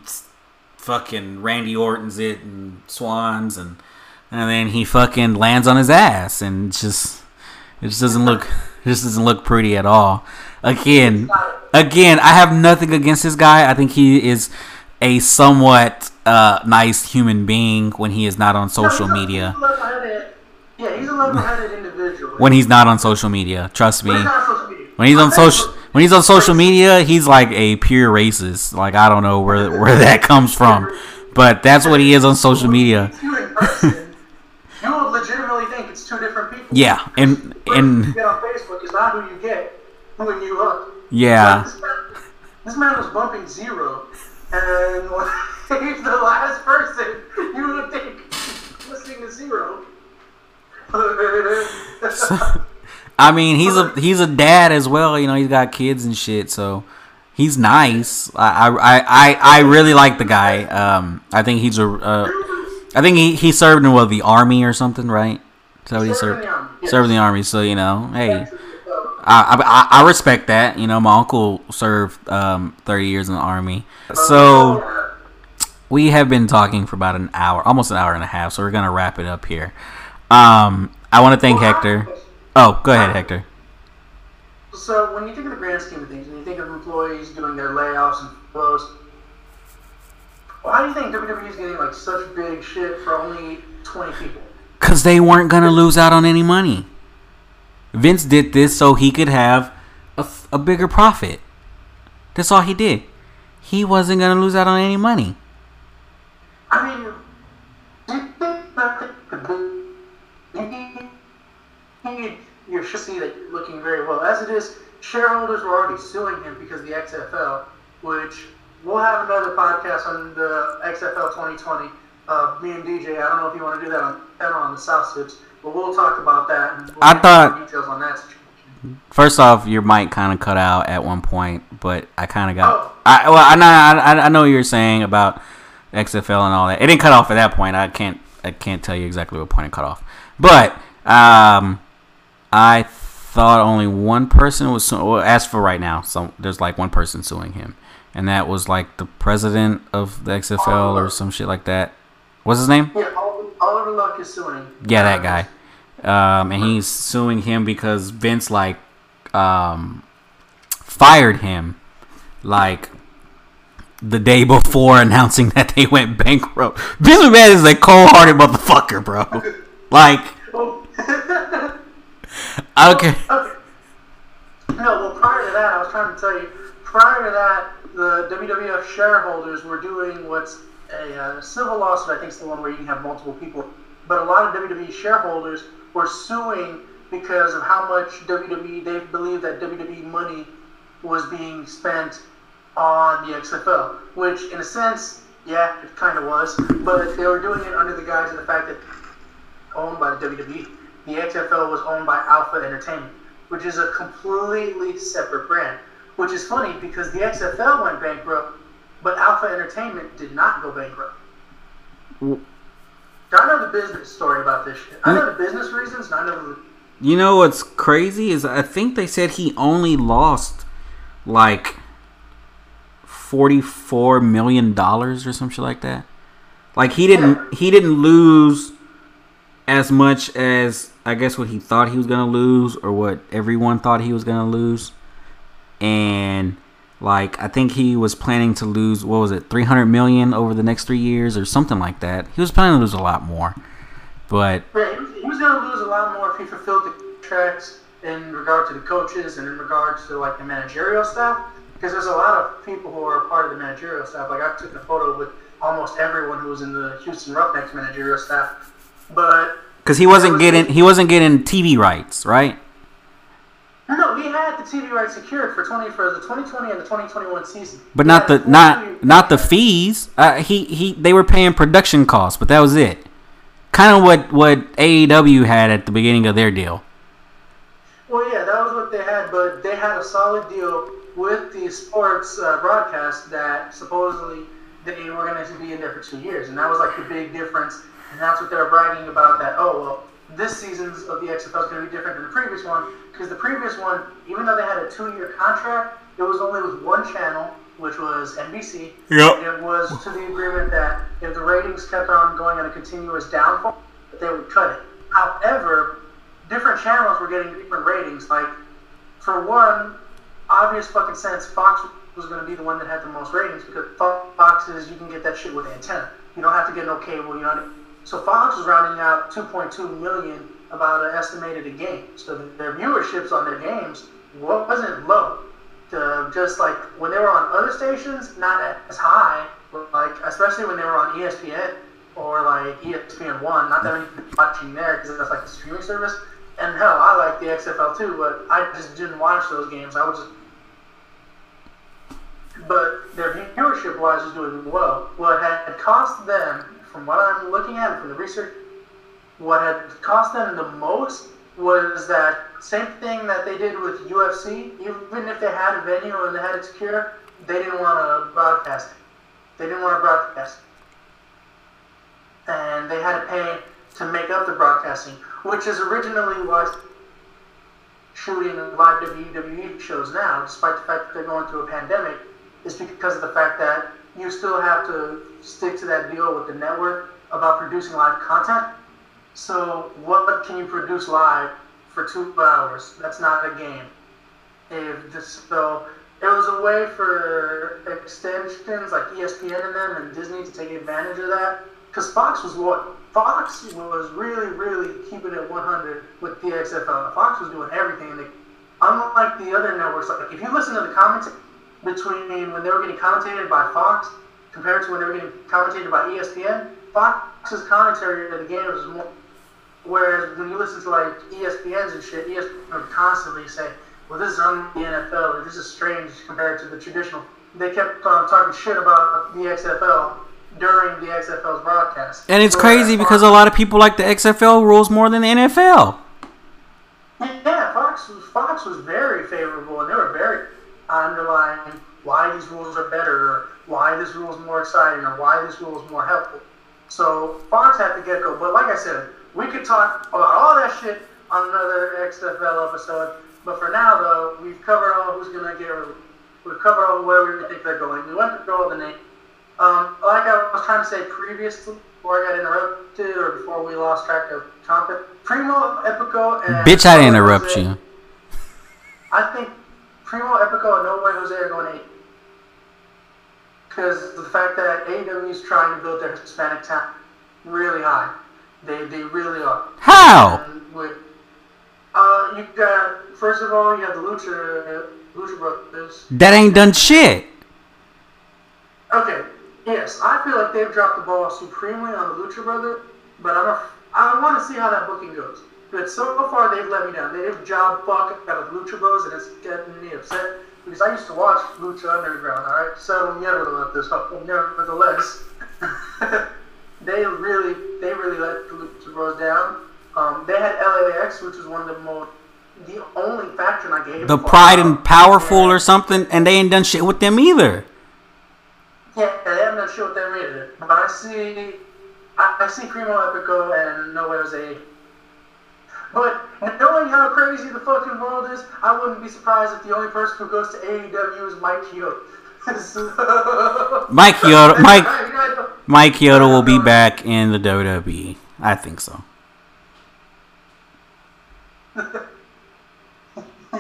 S2: fucking Randy Orton's it and Swans and and then he fucking lands on his ass and just it just doesn't look it just doesn't look pretty at all. Again, again, I have nothing against this guy. I think he is a somewhat uh, nice human being when he is not on social
S3: No, he's
S2: media.
S3: he's a level-headed- Yeah, he's a level-headed <laughs> individual.
S2: when he's not on social media. Trust me.
S3: When he's on social media.
S2: When he's on social
S3: think-
S2: when he's on social media, he's like a pure racist. Like I don't know where where <laughs> that comes from, but that's what he is on social media.
S3: You in person, you will legitimately think it's two different people.
S2: Yeah, and and
S3: you get on Facebook is not who you get when you look.
S2: yeah,
S3: This man, this man was bumping zero, and he's <laughs> the last person, you would think listening to zero.
S2: I mean he's a he's a dad as well. You know he's got kids and shit, so he's nice. I I I, I really like the guy. Um, I think he's a uh, I think he, he served in what the army or something, right? So he
S3: Served
S2: served?
S3: in the army, yes.
S2: Served in the army. So you know, hey. I, I, I respect that. You know, my uncle served um, 30 years in the army. So we have been talking for about an hour, almost an hour and a half. So we're gonna wrap it up here. Um, I want to thank Hector. Oh, go ahead, Hector.
S3: So when you think of the grand scheme of things, when you think of employees doing their layoffs and furloughs, why do you think WWE is getting like such big shit for only 20 people?
S2: Cause they weren't gonna lose out on any money. Vince did this so he could have a, a bigger profit. That's all he did. he wasn't gonna lose out on any money.
S3: I mean, you think that you should see that looking very well. As it is, shareholders were already suing him because the XFL, which we'll have another podcast on the XFL 2020. Uh, me and DJ, I don't know if you want to do that on on the South Sips, but we'll talk about that. And we'll
S2: I thought-
S3: details on that situation.
S2: First off, your mic kind of cut out at one point, but I kind of got.
S3: Oh.
S2: I well, I know I, I know what you're saying about XFL and all that. It didn't cut off at that point. I can't I can't tell you exactly what point it cut off, but um, I thought only one person was su- well, as for right now. So there's like one person suing him, and that was like the president of the XFL or some shit like that. What's his name?
S3: Yeah, Oliver Luck is suing.
S2: Yeah, that guy. Um, and he's suing him because Vince like um, fired him like the day before <laughs> announcing that they went bankrupt. Vince McMahon is a cold-hearted motherfucker, bro. Like <laughs> care.
S3: Okay. No, well, prior to that, I was trying to tell you. Prior to that, the WWF shareholders were doing what's a uh, civil lawsuit. I think it's the one where you can have multiple people. But a lot of WWE shareholders were suing because of how much WWE they believe that WWE money was being spent on the XFL, which in a sense, yeah, it kind of was. But they were doing it under the guise of the fact that owned by the WWE. The XFL was owned by Alpha Entertainment, which is a completely separate brand. Which is funny because the XFL went bankrupt, but Alpha Entertainment did not go bankrupt. Mm. I know the business story about this shit. I know the business reasons, I know the
S2: You know what's crazy is I think they said he only lost like forty-four million dollars or some shit like that. Like he didn't he didn't lose as much as I guess what he thought he was gonna lose or what everyone thought he was gonna lose. And like I think he was planning to lose what was it, three hundred million over the next three years or something like that. He was planning to lose a lot more. But
S3: he was, going to lose a lot more if he fulfilled the contracts in regard to the coaches and in regards to like the managerial staff. Because there's a lot of people who are part of the managerial staff. Like I took a photo with almost everyone who was in the Houston Roughnecks managerial staff. But
S2: because he wasn't getting he wasn't getting TV rights, right?
S3: No, he had the TV rights secured for twenty for the 2020 and the 2021 season.
S2: But
S3: He
S2: not the not
S3: TV
S2: not the fees. Uh, he he they were paying production costs, but that was it. Kind of what what AEW had at the beginning of their deal.
S3: Well, yeah, that was what they had, but they had a solid deal with the sports uh, broadcast that supposedly they were going to be in there for two years, and that was like the big difference. And that's what they were bragging about. That oh well, this season's of the XFL is going to be different than the previous one because the previous one, even though they had a two-year contract, it was only with one channel, which was NBC.
S2: Yep.
S3: It was to the agreement that if the ratings kept on going on a continuous downfall, that they would cut it. However, different channels were getting different ratings. Like, for one, obvious fucking sense, Fox was going to be the one that had the most ratings because Fox is you can get that shit with antenna. You don't have to get no cable. You know. So Fox was rounding out 2.2 million about an estimated a game. So their viewerships on their games wasn't low. To just like when they were on other stations, not as high. Like especially when they were on ESPN or like ESPN One. Not that many people watching there because that's like the streaming service. And hell, I like the XFL too, but I just didn't watch those games. I was just but their viewership wise is doing well. What had cost them, from what I'm looking at from the research, what had cost them the most was that same thing that they did with UFC. Even if they had a venue and they had it secure, they didn't want to broadcast it. They didn't want to broadcast it. And they had to pay to make up the broadcasting, which is originally was shooting live WWE shows now, despite the fact that they're going through a pandemic, is because of the fact that you still have to stick to that deal with the network about producing live content. So, what can you produce live for two hours? That's not a game. If this, so, it was a way for extensions like ESPN and them and Disney to take advantage of that. Because Fox was what? Fox was really, really keeping it 100 with the XFL. Fox was doing everything. They, unlike the other networks, like if you listen to the commentary between when they were getting commentated by Fox compared to when they were getting commentated by ESPN. Fox's commentary of the game was more. Whereas when you listen to like ESPN's and shit, ESPN constantly say, "Well, this is on the NFL, or this is strange compared to the traditional." They kept um, talking shit about the XFL during the XFL's broadcast.
S2: And it's crazy because a lot of people like the XFL rules more than the NFL.
S3: Yeah, Fox was, Fox was very favorable, and they were very underlying why these rules are better, or why this rule is more exciting, or why this rule is more helpful. So Fox had to get go. But like I said, we could talk about all that shit on another XFL episode. But for now, though, we've covered all who's gonna get. We've covered all where we think they're going. We went through all the names. Um, like I was trying to say previously, before I got interrupted or before we lost track of topic, Primo Epico and
S2: bitch, I didn't interrupt Jose, you.
S3: I think Primo Epico and No Way Jose are going eight because the fact that AEW is trying to build their Hispanic talent really high. They they really are.
S2: How?
S3: With, uh, you got first of all you have the Lucha Lucha Brothers.
S2: That ain't done shit.
S3: Okay, Yes, I feel like they've dropped the ball supremely on the Lucha Brother, but I'm a, I want to see how that booking goes. But so far, they've let me down. They've job fuck out of Lucha Bros, and it's getting me upset because I used to watch Lucha Underground. All right, so never let this up. Nevertheless, <laughs> <laughs> they really, they really let the Lucha Bros down. Um, they had LAX, which was one of the most the only faction I gave. Them.
S2: The Pride and Powerful or something, and they ain't done shit with them either.
S3: Yeah, I'm not sure what they rated it, but I see, I, I see Primo Epico and No Way Jose. But knowing how crazy the fucking world is, I wouldn't be surprised if the only person who goes to AEW is Mike Chioda.
S2: Mike Chioda, <laughs> Mike, Mike Chioda will be <laughs> back in the WWE. I think so.
S3: He's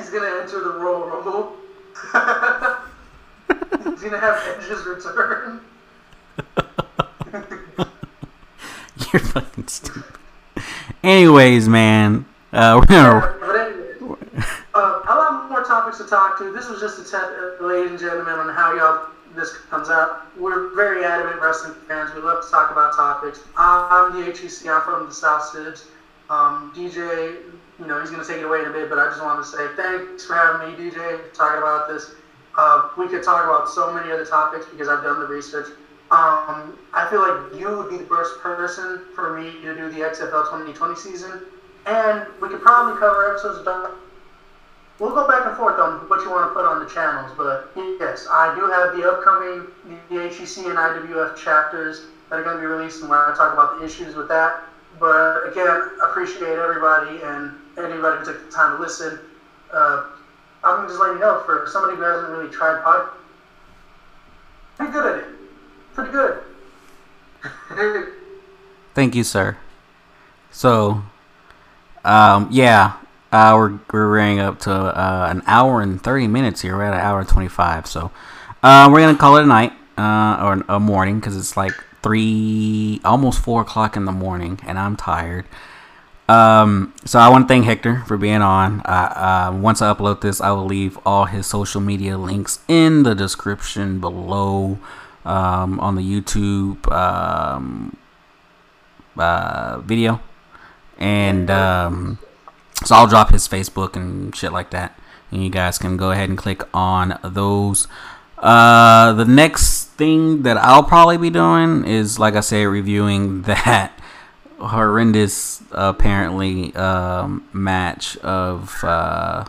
S3: gonna enter the Royal Rumble. <laughs> He's gonna have Edge's return.
S2: You're fucking stupid. Anyways, man, uh, we're gonna.
S3: Uh, a lot more topics to talk to. This was just a uh, ladies and gentlemen, on how y'all this comes out. We're very adamant wrestling fans. We love to talk about topics. I'm the HEC. I'm from the South Cities. Um, DJ, you know, he's going to take it away in a bit, but I just wanted to say thanks for having me, DJ, talking about this. Uh, we could talk about so many other topics because I've done the research. Um, I feel like you would be the first person for me to do the XFL 2020 season, and we could probably cover episodes about. We'll go back and forth on what you want to put on the channels, but yes, I do have the upcoming the HEC and IWF chapters that are going to be released, and where I talk about the issues with that. But again, appreciate everybody and anybody who took the time to listen. Uh, I'm just letting you know for somebody who hasn't really tried pod, pretty good at it. Pretty good. <laughs>
S2: Thank you, sir. So, um, yeah, uh, we're we're running up to uh, an hour and thirty minutes here. We're at an hour and twenty five. So, uh, we're gonna call it a night uh, or a morning because it's like three, almost four o'clock in the morning, and I'm tired. Um, so I want to thank Hector for being on. Uh, once I upload this, I will leave all his social media links in the description below um, on the YouTube um, uh, video, and um, so I'll drop his Facebook and shit like that, and you guys can go ahead and click on those. Uh, the next thing that I'll probably be doing is, like I said, reviewing <laughs> that horrendous apparently um, match of uh,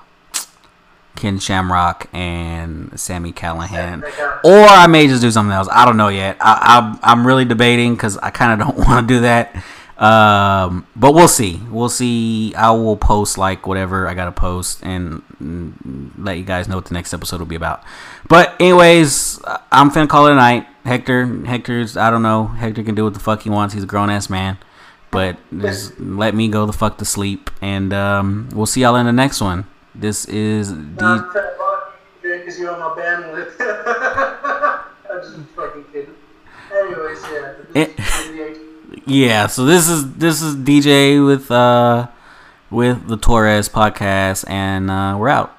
S2: Ken Shamrock and Sami Callihan. or I may just do something else. I don't know yet. I, I, am really debating because I kind of don't <laughs> want to do that. Um, but we'll see. We'll see. I will post like whatever I gotta post and, and let you guys know what the next episode will be about. But anyways, I'm finna call it a night. Hector, Hector's I don't know. Hector can do what the fuck he wants. He's a grown ass man. But just let me go the fuck to sleep, and um, we'll see y'all in the next one. This is D.
S3: Because you're on my bandwidth. <laughs> I'm just fucking kidding. Anyways, yeah.
S2: Yeah. So this is this is DJ with uh with the Torres podcast, and uh, we're out.